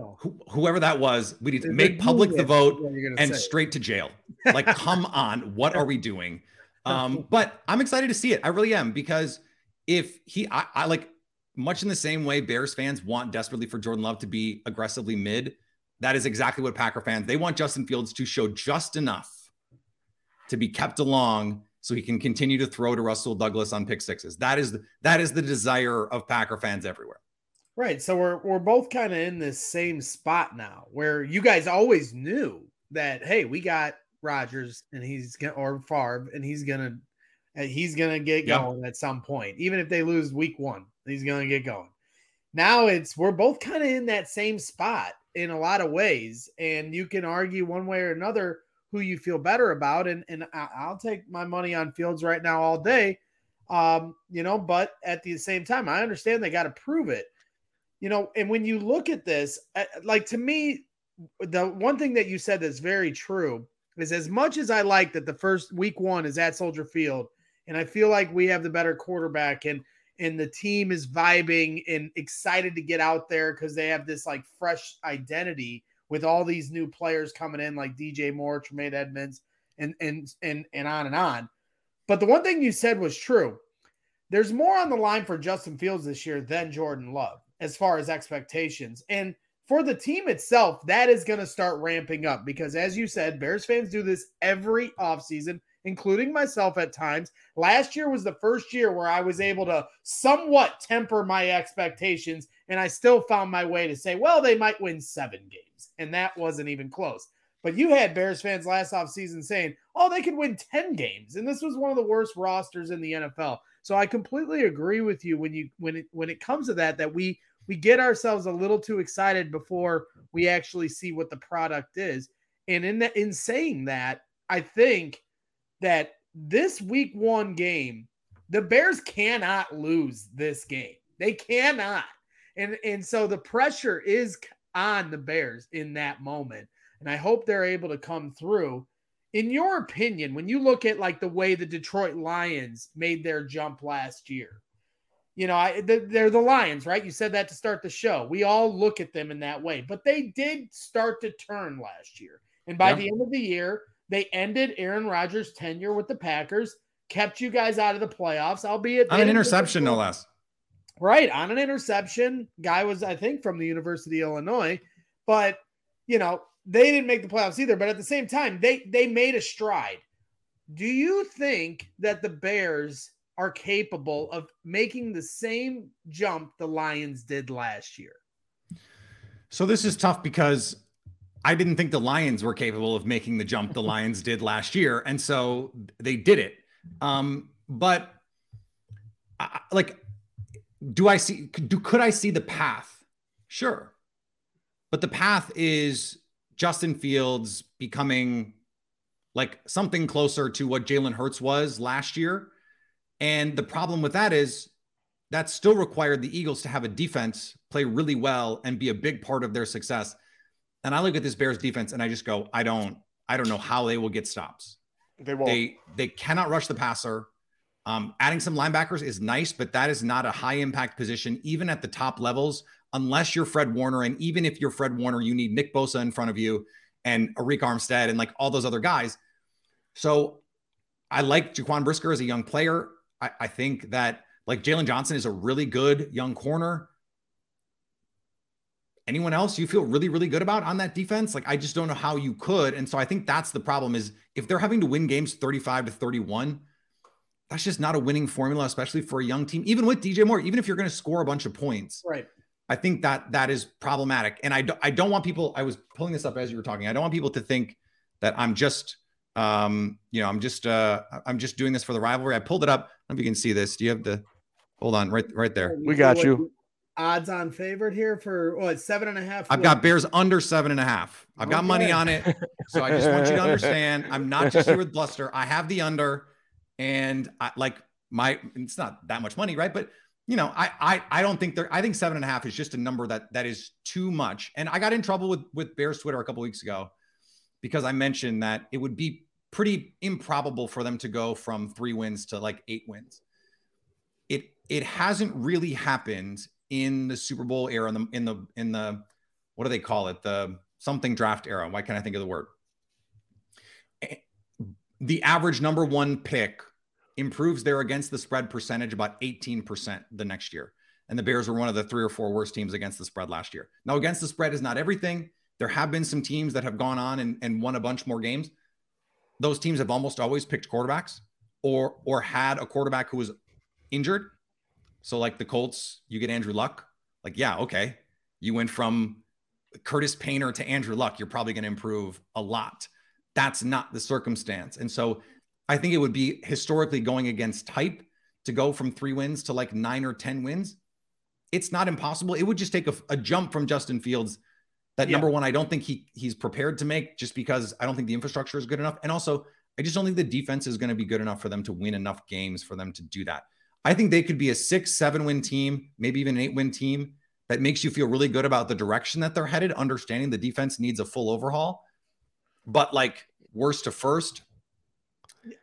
whoever that was, we need to make public the vote and say. straight to jail. Like, come on. What are we doing? Um, but I'm excited to see it. I really am because if he, I, I like much in the same way Bears fans want desperately for Jordan Love to be aggressively mid. That is exactly what Packer fans they want Justin Fields to show just enough to be kept along so he can continue to throw to Rasul Douglas on pick sixes. That is the, that is the desire of Packer fans everywhere. Right. So we're we're both kind of in this same spot now where you guys always knew that hey, we got Rodgers and he's gonna or Favre and he's gonna he's gonna get yep. going at some point. Even if they lose week one, he's gonna get going. Now it's we're both kind of in that same spot in a lot of ways, and you can argue one way or another who you feel better about. And and I'll take my money on Fields right now all day. Um, you know, but at the same time, I understand they got to prove it. You know, and when you look at this, like to me, the one thing that you said that's very true is as much as I like that the first week one is at Soldier Field, and I feel like we have the better quarterback and and the team is vibing and excited to get out there because they have this like fresh identity with all these new players coming in like DJ Moore, Tremaine Edmunds, and and and and on and on. But the one thing you said was true. There's more on the line for Justin Fields this year than Jordan Love as far as expectations. And for the team itself, that is going to start ramping up because, as you said, Bears fans do this every offseason, including myself at times. Last year was the first year where I was able to somewhat temper my expectations, and I still found my way to say, well, they might win seven games and that wasn't even close. But you had Bears fans last offseason saying, oh, they could win 10 games. And this was one of the worst rosters in the NFL. So I completely agree with you when you when it when it comes to that, that we we get ourselves a little too excited before we actually see what the product is. And in that in saying that, I think that this week one game, the Bears cannot lose this game. They cannot. And and so the pressure is on the Bears in that moment. And I hope they're able to come through. In your opinion, when you look at like the way the Detroit Lions made their jump last year, you know, I, they're the Lions, right? You said that to start the show. We all look at them in that way, but they did start to turn last year. And by yeah. the end of the year, they ended Aaron Rodgers' tenure with the Packers, kept you guys out of the playoffs, albeit on an interception, no less. Right, on an interception. Guy was, I think, from the University of Illinois, but you know, they didn't make the playoffs either. But at the same time, they they made a stride. Do you think that the Bears are capable of making the same jump the Lions did last year? So this is tough because I didn't think the Lions were capable of making the jump the Lions did last year, and so they did it. Um, but I, like, do I see? Do could I see the path? Sure, but the path is Justin Fields becoming like something closer to what Jalen Hurts was last year. And the problem with that is that still required the Eagles to have a defense play really well and be a big part of their success. And I look at this Bears defense and I just go, I don't, I don't know how they will get stops. They won't. They they cannot rush the passer. Um, adding some linebackers is nice, but that is not a high impact position, even at the top levels, unless you're Fred Warner. And even if you're Fred Warner, you need Nick Bosa in front of you and Arik Armstead and like all those other guys. So I like Jaquan Brisker as a young player. I, I think that like Jaylon Johnson is a really good young corner. Anyone else you feel really, really good about on that defense? Like, I just don't know how you could. And so I think that's the problem is if they're having to win games 35 to 31, that's just not a winning formula, especially for a young team. Even with DJ Moore, even if you're going to score a bunch of points, right? I think that that is problematic. And I do, I don't want people. I was pulling this up as you were talking. I don't want people to think that I'm just um, you know, I'm just uh I'm just doing this for the rivalry. I pulled it up. I don't know if you can see this. Do you have the hold on right right there? We got you. Odds on favorite here for what seven and a half. I've got Bears under seven and a half. I've got money on it. So I just want you to understand I'm not just here with bluster. I have the under, and I like my it's not that much money, right? But you know, I I I don't think there I think seven and a half is just a number that that is too much. And I got in trouble with with Bears Twitter a couple weeks ago because I mentioned that it would be pretty improbable for them to go from three wins to like eight wins. It it hasn't really happened in the Super Bowl era in the in the in the what do they call it the something draft era? Why can't I think of the word? Eh, the average number one pick improves their against the spread percentage about 18% the next year. And the Bears were one of the three or four worst teams against the spread last year. Now, against the spread is not everything. There have been some teams that have gone on and, and won a bunch more games. Those teams have almost always picked quarterbacks or or had a quarterback who was injured. So like the Colts, you get Andrew Luck. Like, yeah, okay. You went from Curtis Painter to Andrew Luck. You're probably going to improve a lot. That's not the circumstance. And so I think it would be historically going against type to go from three wins to like nine or 10 wins. It's not impossible. It would just take a, a jump from Justin Fields that yeah. number one, I don't think he he's prepared to make just because I don't think the infrastructure is good enough. And also, I just don't think the defense is going to be good enough for them to win enough games for them to do that. I think they could be a six, seven win team, maybe even an eight win team that makes you feel really good about the direction that they're headed, understanding the defense needs a full overhaul. But like worst to first,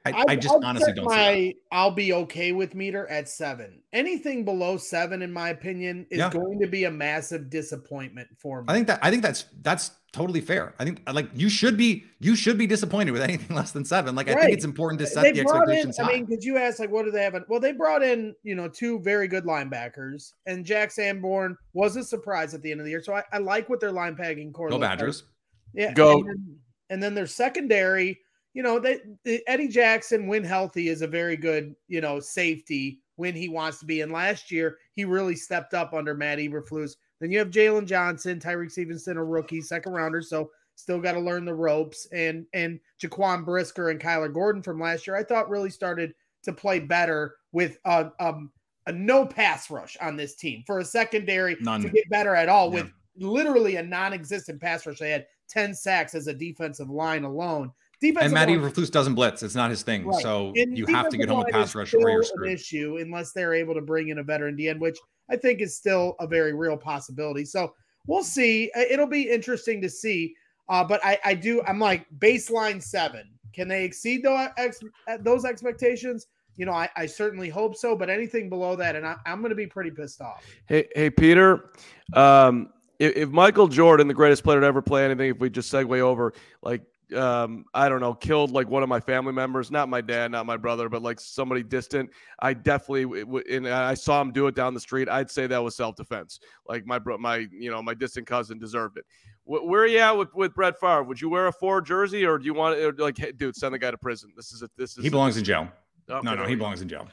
I, I just I'll honestly don't my I'll be okay with meter at seven. Anything below seven, in my opinion, is yeah. going to be a massive disappointment for me. I think that I think that's that's totally fair. I think like you should be you should be disappointed with anything less than seven. Like right. I think it's important to set they the expectations in. I mean, because you asked like, what do they have? Well, they brought in you know two very good linebackers, and Jack Sanborn was a surprise at the end of the year. So I, I like what their line packing core. Go Badgers. Like. Yeah, go. And then, and then their secondary you know, that Eddie Jackson, when healthy, is a very good, you know, safety when he wants to be. And last year, he really stepped up under Matt Eberflus. Then you have Jaylon Johnson, Tyrique Stevenson, a rookie, second rounder, so still got to learn the ropes. And and Jaquan Brisker and Kyler Gordon from last year, I thought really started to play better with a um, a no pass rush on this team for a secondary None. to get better at all yeah. with literally a non-existent pass rush. They had 10 sacks as a defensive line alone. Defensive and Matty Eberflus doesn't blitz; it's not his thing. Right. So and you have to get home with pass rush or you're screwed. An issue unless they're able to bring in a veteran DN, which I think is still a very real possibility. So we'll see. It'll be interesting to see. Uh, but I, I do. I'm like baseline seven. Can they exceed those ex, those expectations? You know, I, I certainly hope so. But anything below that, and I, am going to be pretty pissed off. Hey, hey, Peter. Um, if, if Michael Jordan, the greatest player to ever play anything, if we just segue over, like um, I don't know, killed like one of my family members, not my dad, not my brother, but like somebody distant, I definitely, and I saw him do it down the street. I'd say that was self defense. Like my bro, my you know, my distant cousin deserved it. Where are you at with, with Brett Favre? Would you wear a four jersey, or do you want to like, hey, dude, send the guy to prison? This is a this is. He belongs in jail. Okay, no, no, he belongs in jail.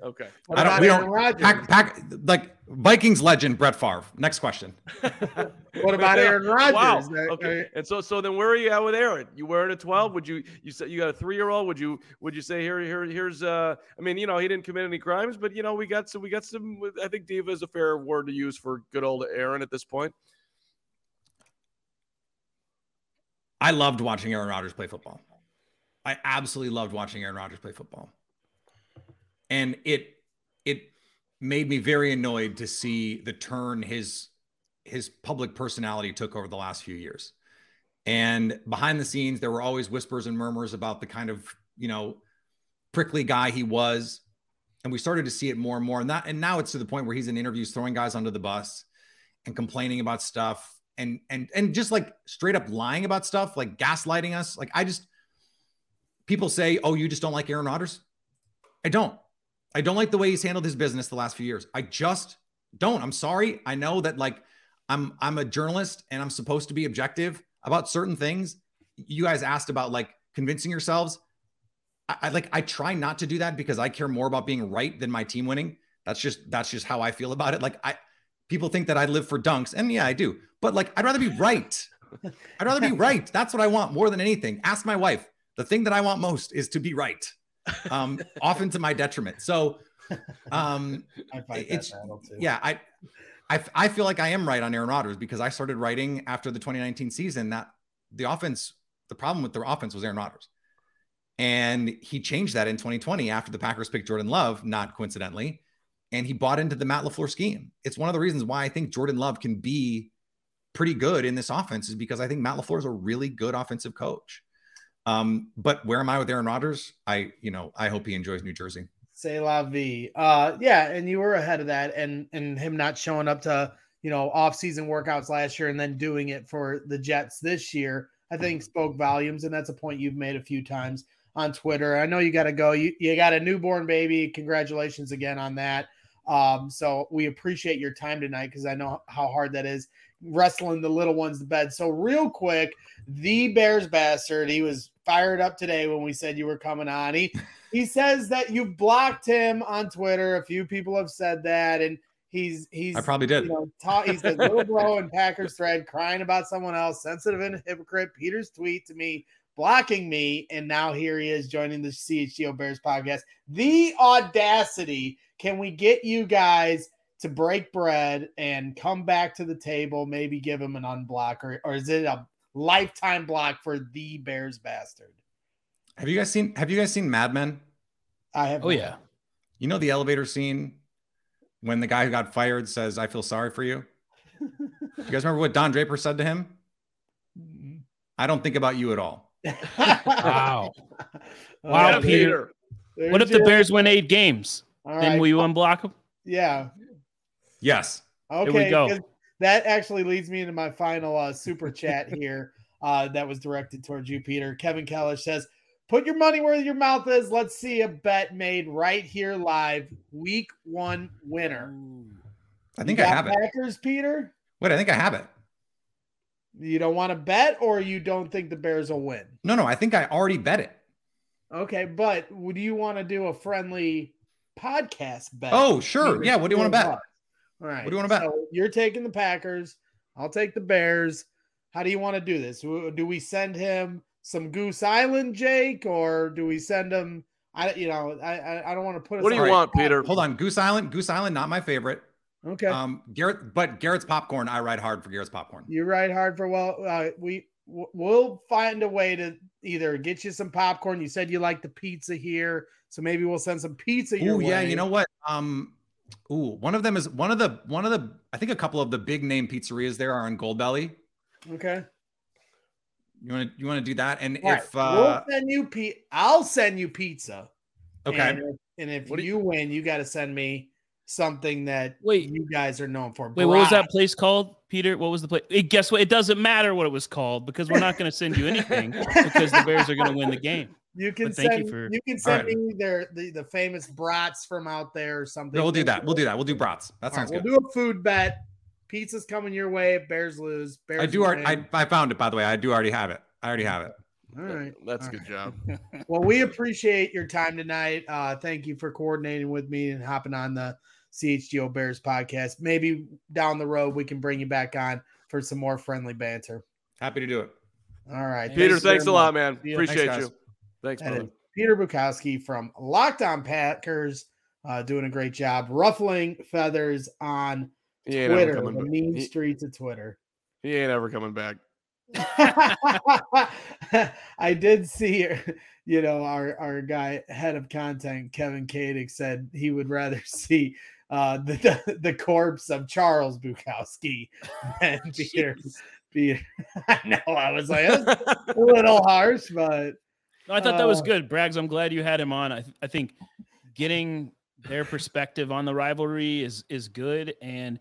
Okay. What I don't. We don't. Pack, pack, like Vikings legend Brett Favre. Next question. what about Aaron Rodgers? Wow. Okay. And so, so then where are you at with Aaron? You wearing a twelve? Would you? You said you got a three year old. Would you? Would you say here, here, here's? uh I mean, you know, he didn't commit any crimes, but you know, we got some. We got some. I think diva is a fair word to use for good old Aaron at this point. I loved watching Aaron Rodgers play football. I absolutely loved watching Aaron Rodgers play football and it it made me very annoyed to see the turn his his public personality took over the last few years. And behind the scenes, there were always whispers and murmurs about the kind of you know prickly guy he was, and we started to see it more and more. And that and now it's to the point where he's in interviews throwing guys under the bus and complaining about stuff and and and just like straight up lying about stuff, like gaslighting us. Like I just people say, "Oh, you just don't like Aaron Rodgers." I don't. I don't like the way he's handled his business the last few years. I just don't. I'm sorry. I know that like I'm I'm a journalist and I'm supposed to be objective about certain things. You guys asked about like convincing yourselves. I, I like I try not to do that because I care more about being right than my team winning. That's just that's just how I feel about it. Like I people think that I live for dunks and yeah, I do. But like I'd rather be right. I'd rather be right. That's what I want more than anything. Ask my wife. The thing that I want most is to be right um, often to my detriment. So, um, it's yeah, I, I, I feel like I am right on Aaron Rodgers because I started writing after the 2019 season that the offense, the problem with the offense was Aaron Rodgers. And he changed that in 2020 after the Packers picked Jordan Love, not coincidentally. And he bought into the Matt LaFleur scheme. It's one of the reasons why I think Jordan Love can be pretty good in this offense is because I think Matt LaFleur is a really good offensive coach. Um, but where am I with Aaron Rodgers? I, you know, I hope he enjoys New Jersey. Say la vie. Uh, yeah, and you were ahead of that, and and him not showing up to you know off-season workouts last year and then doing it for the Jets this year, I think spoke volumes, and that's a point you've made a few times on Twitter. I know you got to go. You you got a newborn baby. Congratulations again on that. Um, so we appreciate your time tonight because I know how hard that is wrestling the little ones to bed. So real quick, the Bears bastard, he was fired up today when we said you were coming on. He he says that you blocked him on Twitter. A few people have said that, and he's he's I probably did. You know, ta- he's the little bro in Packers thread crying about someone else, sensitive and hypocrite. Peter's tweet to me blocking me, and now here he is joining the CHGO Bears podcast. The audacity! Can we get you guys? To break bread and come back to the table, maybe give him an unblock, or, or is it a lifetime block for the Bears bastard? Have you guys seen have you guys seen Mad Men? I have. Oh yeah. You know the elevator scene when the guy who got fired says, I feel sorry for you. you guys remember what Don Draper said to him? Mm-hmm. I don't think about you at all. wow. Wow, yeah, Peter. Peter. What if the Bears win eight games? All then right. will you unblock them? Yeah. Yes. Okay. Here we go. That actually leads me into my final uh, super chat here uh, that was directed towards you, Peter. Kevin Keller says, Put your money where your mouth is. Let's see a bet made right here live. Week one winner. I think I have Packers, it. Packers, Peter? Wait, I think I have it. You don't want to bet, or you don't think the Bears will win? No, no, I think I already bet it. Okay, but would you want to do a friendly podcast bet? Oh, sure. Yeah. What do you want to bet? All right. What do you want to bet? So you're taking the Packers. I'll take the Bears. How do you want to do this? Do we send him some Goose Island, Jake, or do we send him? I, you know, I, I don't want to put. It What do you want, Peter? Hold on, Goose Island. Goose Island, not my favorite. Okay. Um, Garrett, but Garrett's popcorn. I ride hard for Garrett's popcorn. You ride hard for well. Uh, we we'll find a way to either get you some popcorn. You said you like the pizza here, so maybe we'll send some pizza. Oh yeah, you know what? Um, Ooh, one of them is one of the one of the I think a couple of the big name pizzerias there are in Goldbelly. Okay. You want to you want to do that? And All if right, uh we'll send you pi- I'll send you pizza. okay, And if, and if What do you, win, you got to send me something that Wait. you guys are known for. Wait, what was that place called, Peter? What was the place? Hey, guess what? It doesn't matter what it was called because we're not going to send you anything because the Bears are going to win the game. You can But thank you send for- you can send right. me their the, the famous brats from out there or something. no, we'll do that. We'll do that. We'll do brats. That All right, sounds we'll good. do a food bet. Pizza's coming your way. if Bears lose. Bears I do already. I, I found it by the way. I do already have it. I already have it. All right. That's a All good job. Well, we appreciate your time tonight. Uh, thank you for coordinating with me and hopping on the CHGO Bears podcast. Maybe down the road we can bring you back on for some more friendly banter. Happy to do it. All right. Peter, Peter, Thanks thanks a lot, man. Appreciate Thanks, you. Thanks, brother. Peter Bukowski from Locked on Packers, uh, doing a great job ruffling feathers on He Twitter, coming the back. mean He, streets of Twitter. he ain't ever coming back. I did see, you know, our our guy head of content, Kevin Kadick, said he would rather see uh, the, the the corpse of Charles Bukowski than Peter. Peter. I know. I was like, a little harsh, but No, I thought that was Uh, good, Braggs. I'm glad you had him on. I, th- I think getting their perspective on the rivalry is is good, and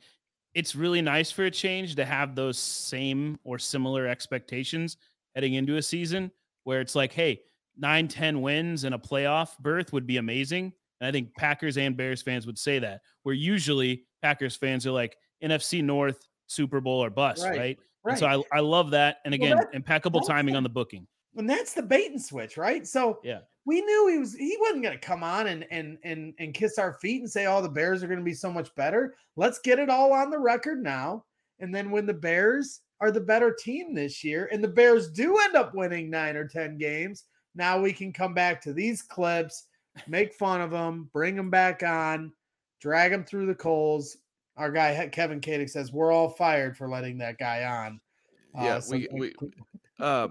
it's really nice for a change to have those same or similar expectations heading into a season where it's like, hey, nine, 10 wins and a playoff berth would be amazing. And I think Packers and Bears fans would say that. Where usually Packers fans are like NFC North, Super Bowl or bust, Right, right? right. And so I, I love that. And again, that- impeccable timing on the booking. And that's the bait and switch, right? So Yeah. we knew he was he wasn't going to come on and and and and kiss our feet and say, "Oh, the Bears are going to be so much better." Let's get it all on the record now, and then when the Bears are the better team this year, and the Bears do end up winning nine or ten games, now we can come back to these clips, make fun of them, bring them back on, drag them through the coals. Our guy Kevin Kadick says we're all fired for letting that guy on. Yeah, uh, so we- we- uh,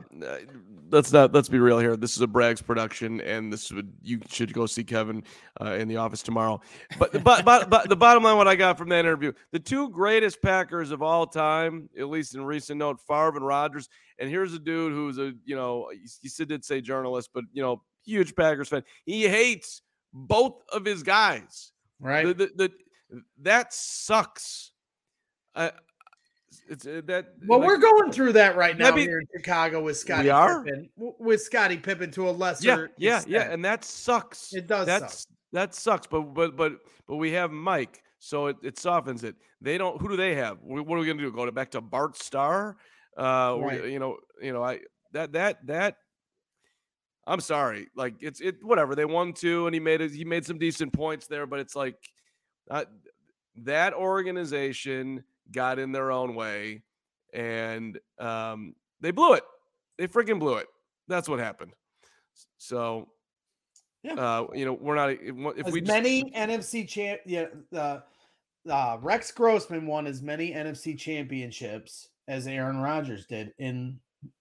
let's not let's be real here. This is a Bragg's production, and this would you should go see Kevin uh, in the office tomorrow. But but but but the bottom line, what I got from that interview, the two greatest Packers of all time, at least in recent note, Favre and Rodgers. And here's a dude who's a you know he, he said did say journalist, but you know huge Packers fan. He hates both of his guys. right. The, the, the, that sucks. I, it's uh, that. Well, like- we're going through that right now be- here in Chicago with Scotty are? Pippen. With Scottie Pippen to a lesser yeah, yeah, yeah, and that sucks. It does suck. That's that sucks. But but but but we have Mike, so it, it softens it. They don't. Who do they have? What are we gonna do? Go to back to Bart Starr? Uh, we- Right. you know, you know, I that that that. I'm sorry. Like it's it whatever they won two, and he made it. He made some decent points there, but it's like uh, that organization got in their own way, and um, they blew it. They freaking blew it. That's what happened. So Yeah. uh, you know, we're not if, as we just, many NFC champ, yeah, the uh, Rex Grossman won as many NFC championships as Aaron Rodgers did in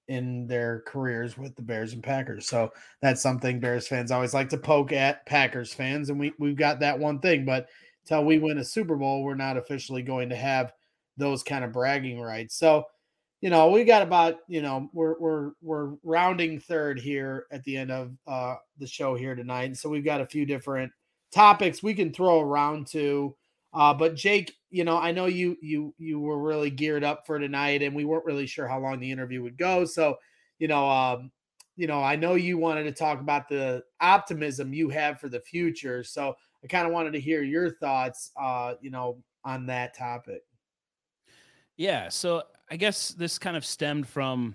in their careers with the Bears and Packers. So that's something Bears fans always like to poke at Packers fans, and we we've got that one thing. But till we win a Super Bowl, we're not officially going to have those kind of bragging rights. So you know, we got about, you know, we're we're we're rounding third here at the end of uh the show here tonight. So we've got a few different topics we can throw around to. Uh but Jake, you know, I know you you you were really geared up for tonight and we weren't really sure how long the interview would go. So, you know, um you know, I know you wanted to talk about the optimism you have for the future. So, I kind of wanted to hear your thoughts uh, you know, on that topic. Yeah. So I guess this kind of stemmed from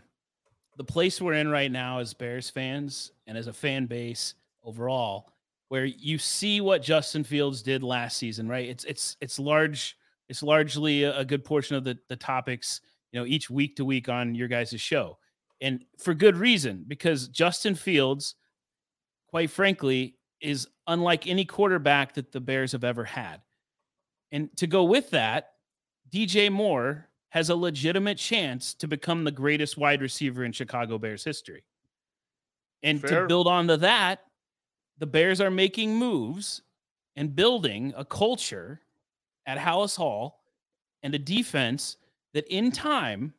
the place we're in right now as Bears fans and as a fan base overall, where you see what Justin Fields did last season, right? It's it's it's large, it's largely a, good portion of the the topics, you know, each week to week on your guys' show. And for good reason, because Justin Fields, quite frankly, is unlike any quarterback that the Bears have ever had. And to go with that, DJ Moore has a legitimate chance to become the greatest wide receiver in Chicago Bears history. And Fair. to build on to that, the Bears are making moves and building a culture at Halas Hall and a defense that in time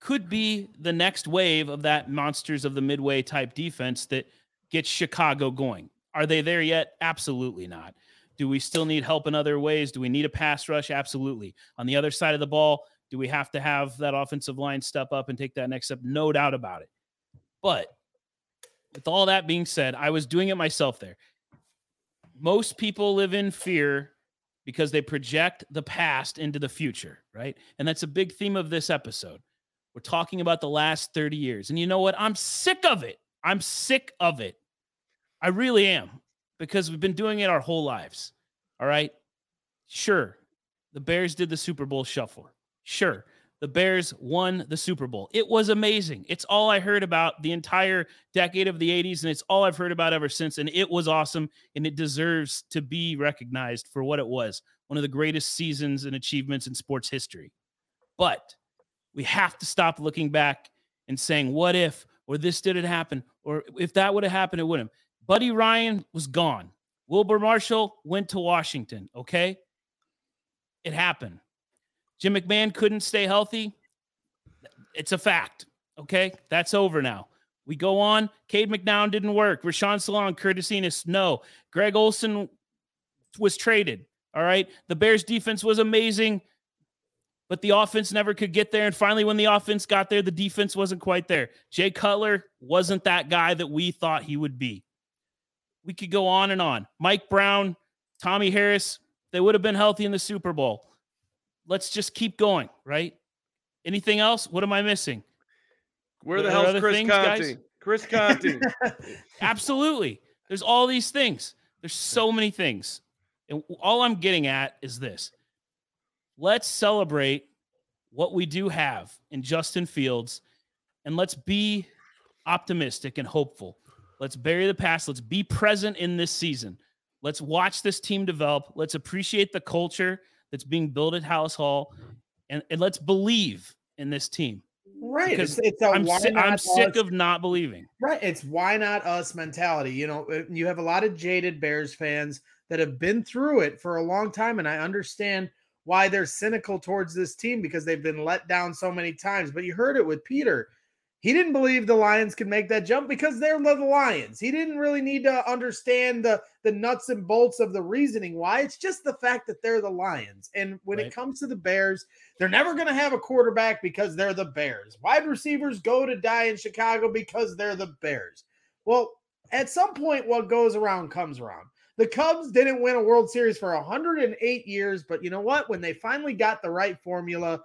could be the next wave of that monsters of the midway type defense that gets Chicago going. Are they there yet? Absolutely not. Do we still need help in other ways? Do we need a pass rush? Absolutely. On the other side of the ball, do we have to have that offensive line step up and take that next step? No doubt about it. But with all that being said, I was doing it myself there. Most people live in fear because they project the past into the future, right? And that's a big theme of this episode. We're talking about the last 30 years. And you know what? I'm sick of it. I'm sick of it. I really am because we've been doing it our whole lives. All right. Sure. The Bears did the Super Bowl shuffle. Sure. The Bears won the Super Bowl. It was amazing. It's all I heard about the entire decade of the 80s, and it's all I've heard about ever since. And it was awesome, and it deserves to be recognized for what it was one of the greatest seasons and achievements in sports history. But we have to stop looking back and saying, what if, or this didn't happen, or if that would have happened, it wouldn't. Buddy Ryan was gone. Wilber Marshall went to Washington. Okay. It happened. Jim McMahon couldn't stay healthy. It's a fact. Okay. That's over now. We go on. Cade McNown didn't work. Rashaan Salaam, Curtis Enis, no. Greg Olsen was traded. All right. The Bears defense was amazing, but the offense never could get there. And finally, when the offense got there, the defense wasn't quite there. Jay Cutler wasn't that guy that we thought he would be. We could go on and on. Mike Brown, Tommie Harris, they would have been healthy in the Super Bowl let's just keep going, right? Anything else? What am I missing? Where the hell's Chris things, Conte? Guys? Chris Conte. Absolutely. There's all these things. There's so many things. And all I'm getting at is this. Let's celebrate what we do have in Justin Fields and let's be optimistic and hopeful. Let's bury the past. Let's be present in this season. Let's watch this team develop. Let's appreciate the culture that's being built at Halas Hall, and, and let's believe in this team. Right. Because it's, it's I'm, si- I'm sick of not believing. Right. It's why not us mentality. You know, uh, you have a lot of jaded Bears fans that have been through it for a long time, and I understand why they're cynical towards this team because they've been let down so many times. But you heard it with Peter. He didn't believe the Lions could make that jump because they're the Lions. He didn't really need to understand the, the nuts and bolts of the reasoning why. It's just the fact that they're the Lions. And when right. it comes to the Bears, they're never going to have a quarterback because they're the Bears. Wide receivers go to die in Chicago because they're the Bears. Well, at some point, what goes around comes around. The Cubs didn't win a World Series for 108 years, but you know what? When they finally got the right formula,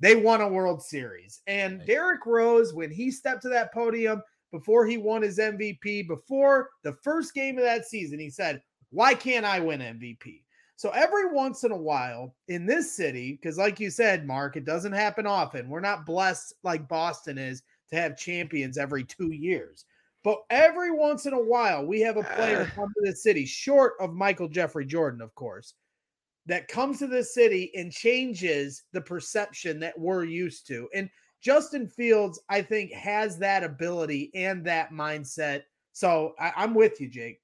they won a World Series. And Derrick Rose, when he stepped to that podium before he won his MVP, before the first game of that season, he said, Why can't I win MVP? So every once in a while in this city, because like you said, Mark, it doesn't happen often. We're not blessed like Boston is to have champions every two years. But every once in a while, we have a player come to the city, short of Michael Jeffrey Jordan, of course, that comes to the city and changes the perception that we're used to. And Justin Fields, I think, has that ability and that mindset. So I, am with you, Jake.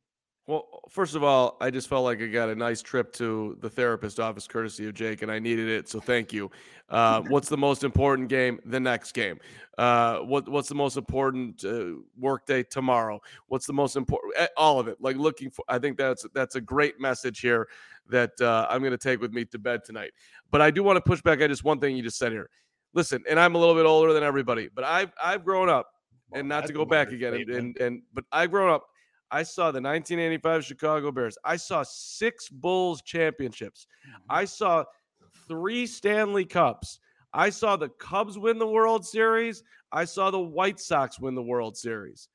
Well, first of all, I just felt like I got a nice trip to the therapist office courtesy of Jake, and I needed it. So thank you. Uh, what's the most important game? The next game. Uh, what What's the most important uh, workday tomorrow? What's the most important? Eh, all of it. Like looking for. I think that's that's a great message here that uh, I'm going to take with me to bed tonight. But I do want to push back on just one thing you just said here. Listen, and I'm a little bit older than everybody, but I've I've grown up, and not to go back again, and, and and but I've grown up. I saw the 1985 Chicago Bears. I saw six Bulls championships. Mm-hmm. I saw three Stanley Cups. I saw the Cubs win the World Series. I saw the White Sox win the World Series.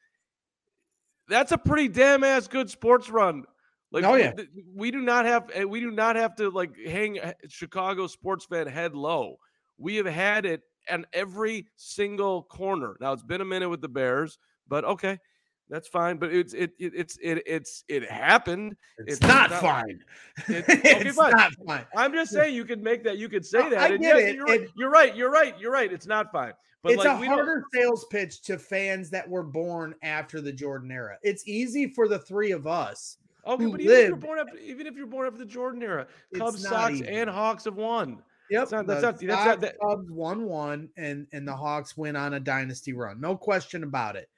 That's a pretty damn ass good sports run. Like, oh yeah, we, do not have eh, we do not have to like hang eh, Chicago sports fan head low. We have had it in every single corner. Now it's been a minute with the Bears, but okay, that's fine. But it's it, it it's it it's it happened. It's, it's not, not, fine. It, okay, it's fine. not fine. I'm just saying you could make that. You could say that. I get yes, it. You're, it, you're right. You're right. You're right. It's not fine. But it's like, a harder sales pitch to fans that were born after the Jordan era. It's easy for the three of us Okay, but even if you're born up, even if you're born after the Jordan era, Cubs, Sox, even. and Hawks have won. Yep, That's not- that's not- that's not- that- Cubs won one, and and the Hawks went on a dynasty run. No question about it.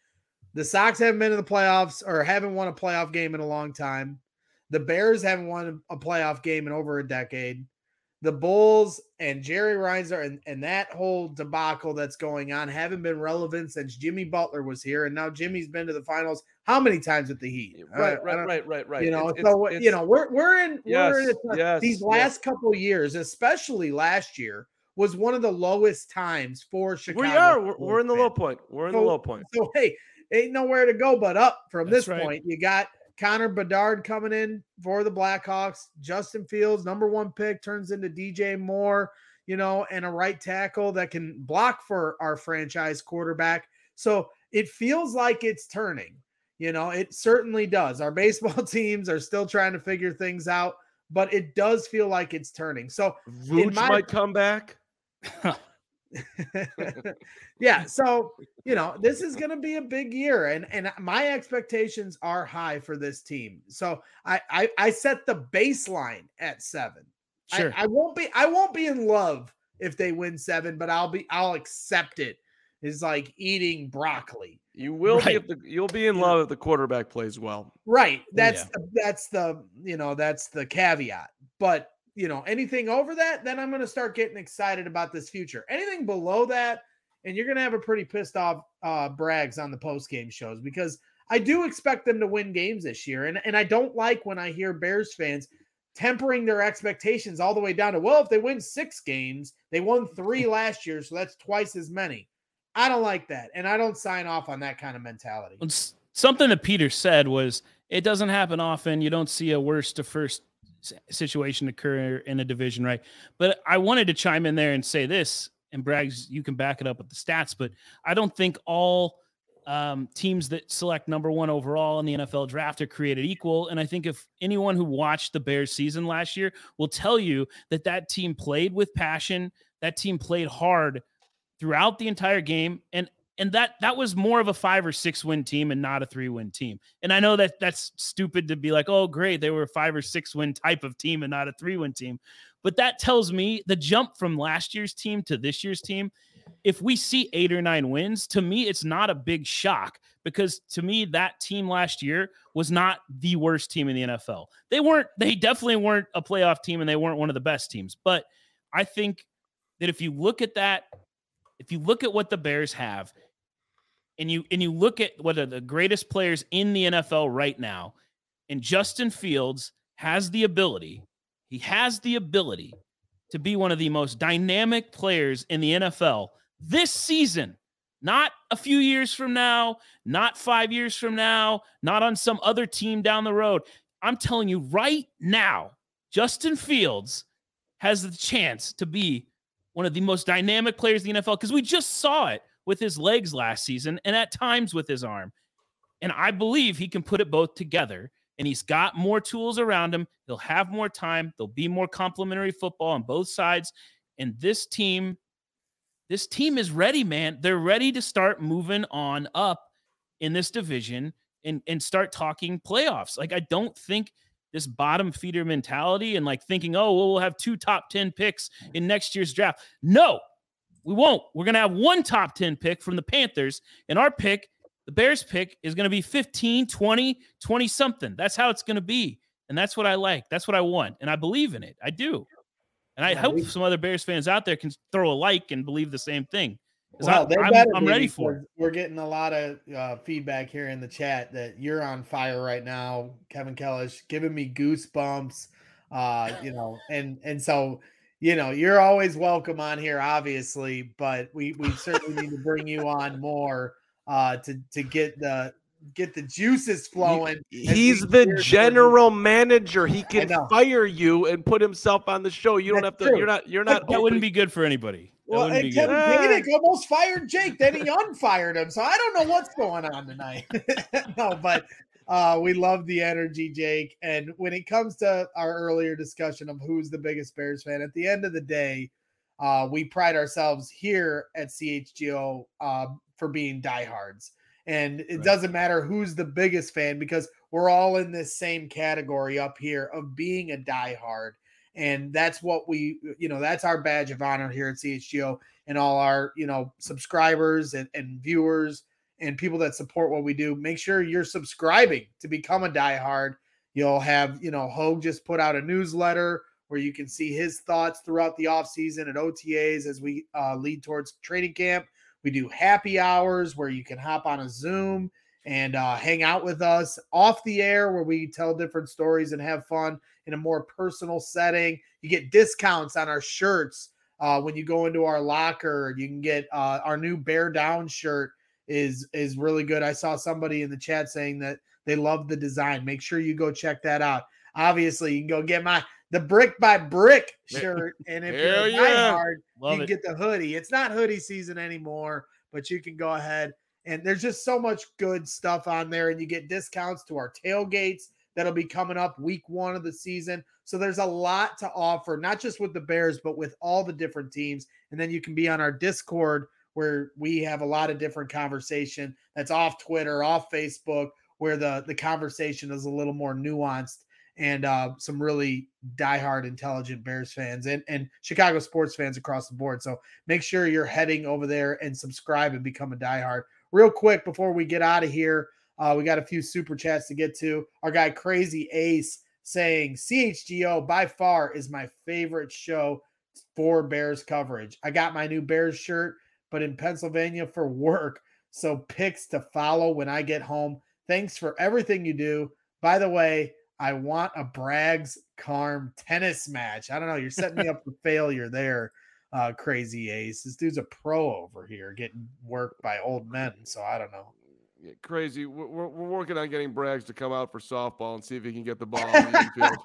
The Sox haven't been in the playoffs or haven't won a playoff game in a long time. The Bears haven't won a playoff game in over a decade. The Bulls and Jerry Reinsdorf and, and that whole debacle that's going on haven't been relevant since Jimmy Butler was here, and now Jimmy's been to the finals how many times with the Heat? Right, right, right, right, right. you know, It's- so it's- you know, we're we're in we're in a- yes, these yes. last couple years, especially last year, was one of the lowest times for Chicago. we are. We're, we're in the low point. We're in the low point. So hey, ain't nowhere to go but up from That's this right. point. You got Connor Bedard coming in for the Blackhawks. Justin Fields, number one pick, turns into DJ Moore, you know, and a right tackle that can block for our franchise quarterback. So it feels like it's turning. You know, it certainly does. Our baseball teams are still trying to figure things out, but it does feel like it's turning. So Vooch my- might come back. yeah so you know this is going to be a big year and and my expectations are high for this team so i i, I set the baseline at seven Sure. I, I won't be i won't be in love if they win seven but i'll be i'll accept it it's like eating broccoli You will be Right. if the, you'll be in love if the quarterback plays well. right that's yeah. the, that's the you know that's the caveat but you know anything over that then i'm going to start getting excited about this future. Anything below that and you're going to have a pretty pissed off uh Braggs on the post game shows because i do expect them to win games this year and and i don't like when i hear bears fans tempering their expectations all the way down to well if they win six games they won three last year so that's twice as many. I don't like that and i don't sign off on that kind of mentality. It's- something that Peter said was it doesn't happen often. You don't see a worst to first situation occur in a division, right? But I wanted to chime in there and say this, and Braggs, you can back it up with the stats, but I don't think all um, teams that select number one overall in the NFL draft are created equal. And I think if anyone who watched the Bears season last year will tell you that that team played with passion, that team played hard throughout the entire game, and and that that was more of a five or six win team and not a three win team. And I know that that's stupid to be like, oh, great, they were a five or six win type of team and not a three win team. But that tells me the jump from last year's team to this year's team. If we see eight or nine wins, to me, it's not a big shock because to me, that team last year was not the worst team in the NFL. They weren't, they definitely weren't a playoff team and they weren't one of the best teams. But I think that if you look at that, if you look at what the Bears have, and you and you look at what are the greatest players in the NFL right now, and Justin Fields has the ability, he has the ability to be one of the most dynamic players in the NFL this season. Not a few years from now, not five years from now, not on some other team down the road. I'm telling you right now, Justin Fields has the chance to be one of the most dynamic players in the NFL because we just saw it with his legs last season and at times with his arm. And I believe he can put it both together. And he's got more tools around him. He'll have more time. There'll be more complementary football on both sides. And this team, this team is ready, man. They're ready to start moving on up in this division and, and start talking playoffs. Like, I don't think this bottom feeder mentality and like thinking, oh, well, we'll have two top 10 picks in next year's draft. No, we won't. We're going to have one top 10 pick from the Panthers, and our pick, the Bears pick, is going to be 15, 20, 20 something. That's how it's going to be. And that's what I like. That's what I want. And I believe in it. I do. And I Yeah, hope we- some other Bears fans out there can throw a like and believe the same thing. 'Cause Well, I, they I'm, I'm ready for it. We're getting a lot of uh, feedback here in the chat that you're on fire right now, Kevin Kellish, giving me goosebumps. Uh, you know, and and so you know you're always welcome on here, obviously, but we we certainly need to bring you on more uh, to to get the get the juices flowing. He's the hear from- general manager. He can fire you and put himself on the show. You don't That's have to. true. You're not. You're not. That wouldn't be good for anybody. That Well, wouldn't and Kevin good. Panic almost fired Jake, then he unfired him. So I don't know what's going on tonight. no, but uh, we love the energy, Jake. And when it comes to our earlier discussion of who's the biggest Bears fan, at the end of the day, uh, we pride ourselves here at CHGO uh, for being diehards. And it Right. doesn't matter who's the biggest fan because we're all in this same category up here of being a diehard. And that's what we, you know, that's our badge of honor here at CHGO and all our, you know, subscribers and, and viewers and people that support what we do. Make sure you're subscribing to become a diehard. You'll have, you know, Hoge just put out a newsletter where you can see his thoughts throughout the offseason at OTAs as we uh, lead towards training camp. We do happy hours where you can hop on a Zoom and uh, hang out with us off the air where we tell different stories and have fun in a more personal setting. You get discounts on our shirts uh, when you go into our locker. You can get uh, our new Bear Down shirt is is really good. I saw somebody in the chat saying that they love the design. Make sure you go check that out. Obviously, you can go get my the brick by brick shirt, and if you're Hell yeah. diehard, you can it. get the hoodie. It's not hoodie season anymore, but you can go ahead and there's just so much good stuff on there, and you get discounts to our tailgates that'll be coming up week one of the season. So there's a lot to offer, not just with the Bears, but with all the different teams. And then you can be on our Discord where we have a lot of different conversation that's off Twitter, off Facebook, where the the conversation is a little more nuanced and uh, some really diehard, intelligent Bears fans and, and Chicago sports fans across the board. So make sure you're heading over there and subscribe and become a diehard. Real quick before we get out of here, uh, we got a few super chats to get to. Our guy Crazy Ace saying CHGO by far is my favorite show for Bears coverage. I got my new Bears shirt, but in Pennsylvania for work. So picks to follow when I get home. Thanks for everything you do. By the way, I want a Braggs Carm tennis match. I don't know. You're setting me up for failure there, uh, crazy ace. This dude's a pro over here getting worked by old men. So I don't know. Yeah, crazy. We're, we're, we're working on getting Braggs to come out for softball and see if he can get the ball the.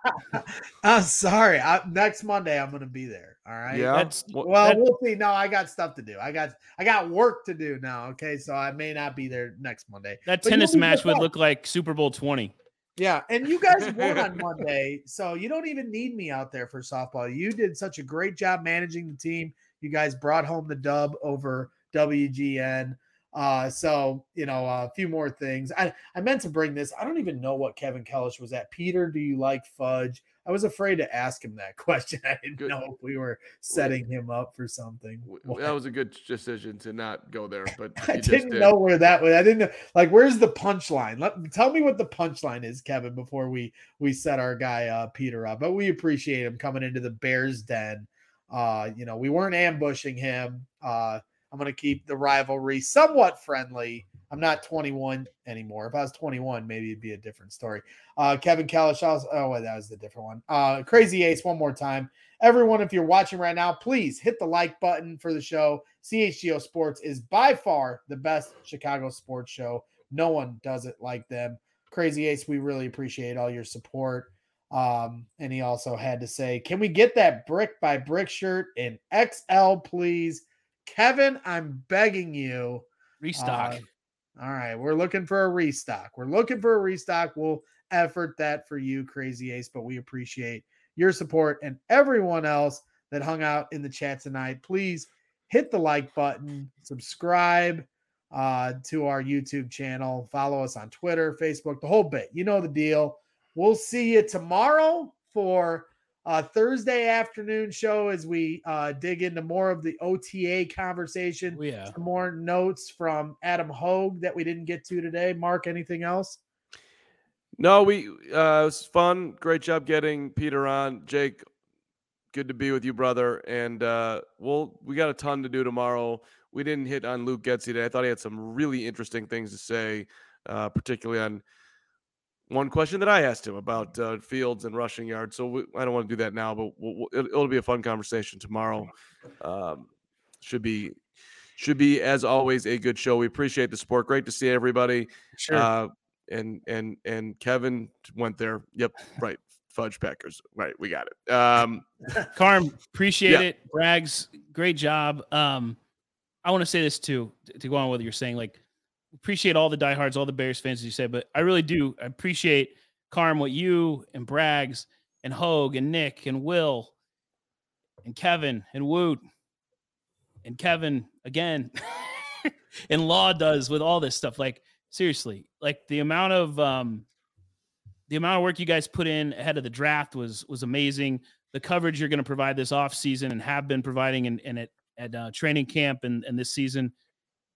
I'm sorry. I, next Monday I'm going to be there. All right. Yeah. That's Well, Well, That- we'll see. No, I got stuff to do. I got I got work to do now. Okay, so I may not be there next Monday. that But tennis match would look like Super Bowl 20. Yeah, and you guys won on Monday, so you don't even need me out there for softball. You did such a great job managing the team. You guys brought home the dub over WGN. Uh, so you know a few more things. I I meant to bring this. I don't even know what Kevin Kellish was at. Peter, do you like fudge? I was afraid to ask him that question. I didn't Good. know if we were setting him up for something. that was a good decision to not go there, but I didn't did. know where that was. I didn't know. Like, where's the punchline? Let tell me what the punchline is, Kevin, before we we set our guy uh, Peter up. But we appreciate him coming into the Bears den. Uh, you know, we weren't ambushing him. Uh, I'm gonna keep the rivalry somewhat friendly. I'm not 21 anymore. If I was 21, maybe it'd be a different story. Uh, Kevin Kellish. also- Oh, wait, that was the different one. Uh, Crazy Ace. One more time. Everyone, if you're watching right now, please hit the like button for the show. CHGO Sports is by far the best Chicago sports show. No one does it like them. Crazy Ace, we really appreciate all your support. Um, and he also had to say, Can we get that brick by brick shirt in XL, please? Kevin, I'm begging you. Restock. Uh, all right, we're looking for a restock. We're looking for a restock. We'll effort that for you, Crazy Ace, but we appreciate your support and everyone else that hung out in the chat tonight. Please hit the like button, subscribe uh, to our YouTube channel, follow us on Twitter, Facebook, the whole bit. You know the deal. We'll see you tomorrow for uh, Thursday afternoon show as we uh, dig into more of the OTA conversation Oh, yeah. some more notes from Adam Hoge that we didn't get to today. Mark, anything else? No, we uh, it was fun. Great job getting Peter on. Jake, good to be with you, brother. And uh, we'll we got a ton to do tomorrow. We didn't hit on Luke Getsy today. I thought he had some really interesting things to say, uh, particularly on one question that I asked him about uh, fields and rushing yards. So we, I don't want to do that now, but we'll, we'll, it'll, it'll be a fun conversation tomorrow. Um, should be should be as always a good show. We appreciate the support. Great to see everybody. Sure. Uh, and and and Kevin went there. Yep, right. Fudge Packers. Right, we got it. Um, Carm, appreciate Yeah. it. Braggs, great job. Um, I want to say this too, to go on with what you're saying. Like, appreciate all the diehards, all the Bears fans, as you said, but I really do I appreciate Carm, what you and Braggs and Hoge and Nick and Will and Kevin and Woot and Kevin again. and law does with all this stuff. Like seriously, like the amount of um the amount of work you guys put in ahead of the draft was was amazing. The coverage you're going to provide this off season and have been providing in, in at at uh, training camp and, and this season,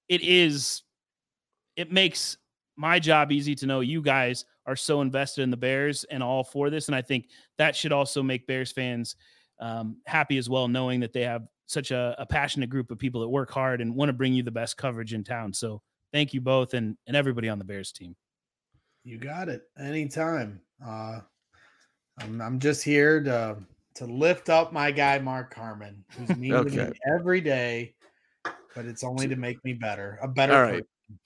it is it makes my job easy to know you guys are so invested in the Bears and all for this. And I think that should also make Bears fans um, happy as well, knowing that they have such a, a, passionate group of people that work hard and want to bring you the best coverage in town. So thank you both and, and everybody on the Bears team. You got it. Anytime. Uh, I'm, I'm just here to to lift up my guy Mark Carman, who's meeting okay. me every day, but it's only to make me better, a better. All right.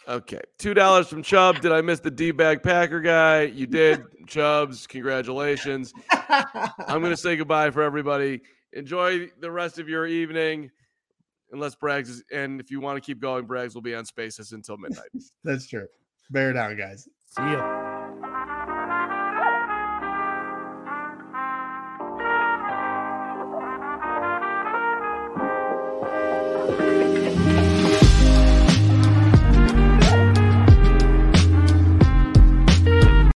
Okay. Two dollars from Chubb. Did I miss the D bag Packer guy? You did, Chubbs. Congratulations. I'm gonna say goodbye for everybody. Enjoy the rest of your evening. Unless Braggs is, and if you want to keep going, Braggs will be on spaces until midnight. That's true. Bear down, guys. See ya.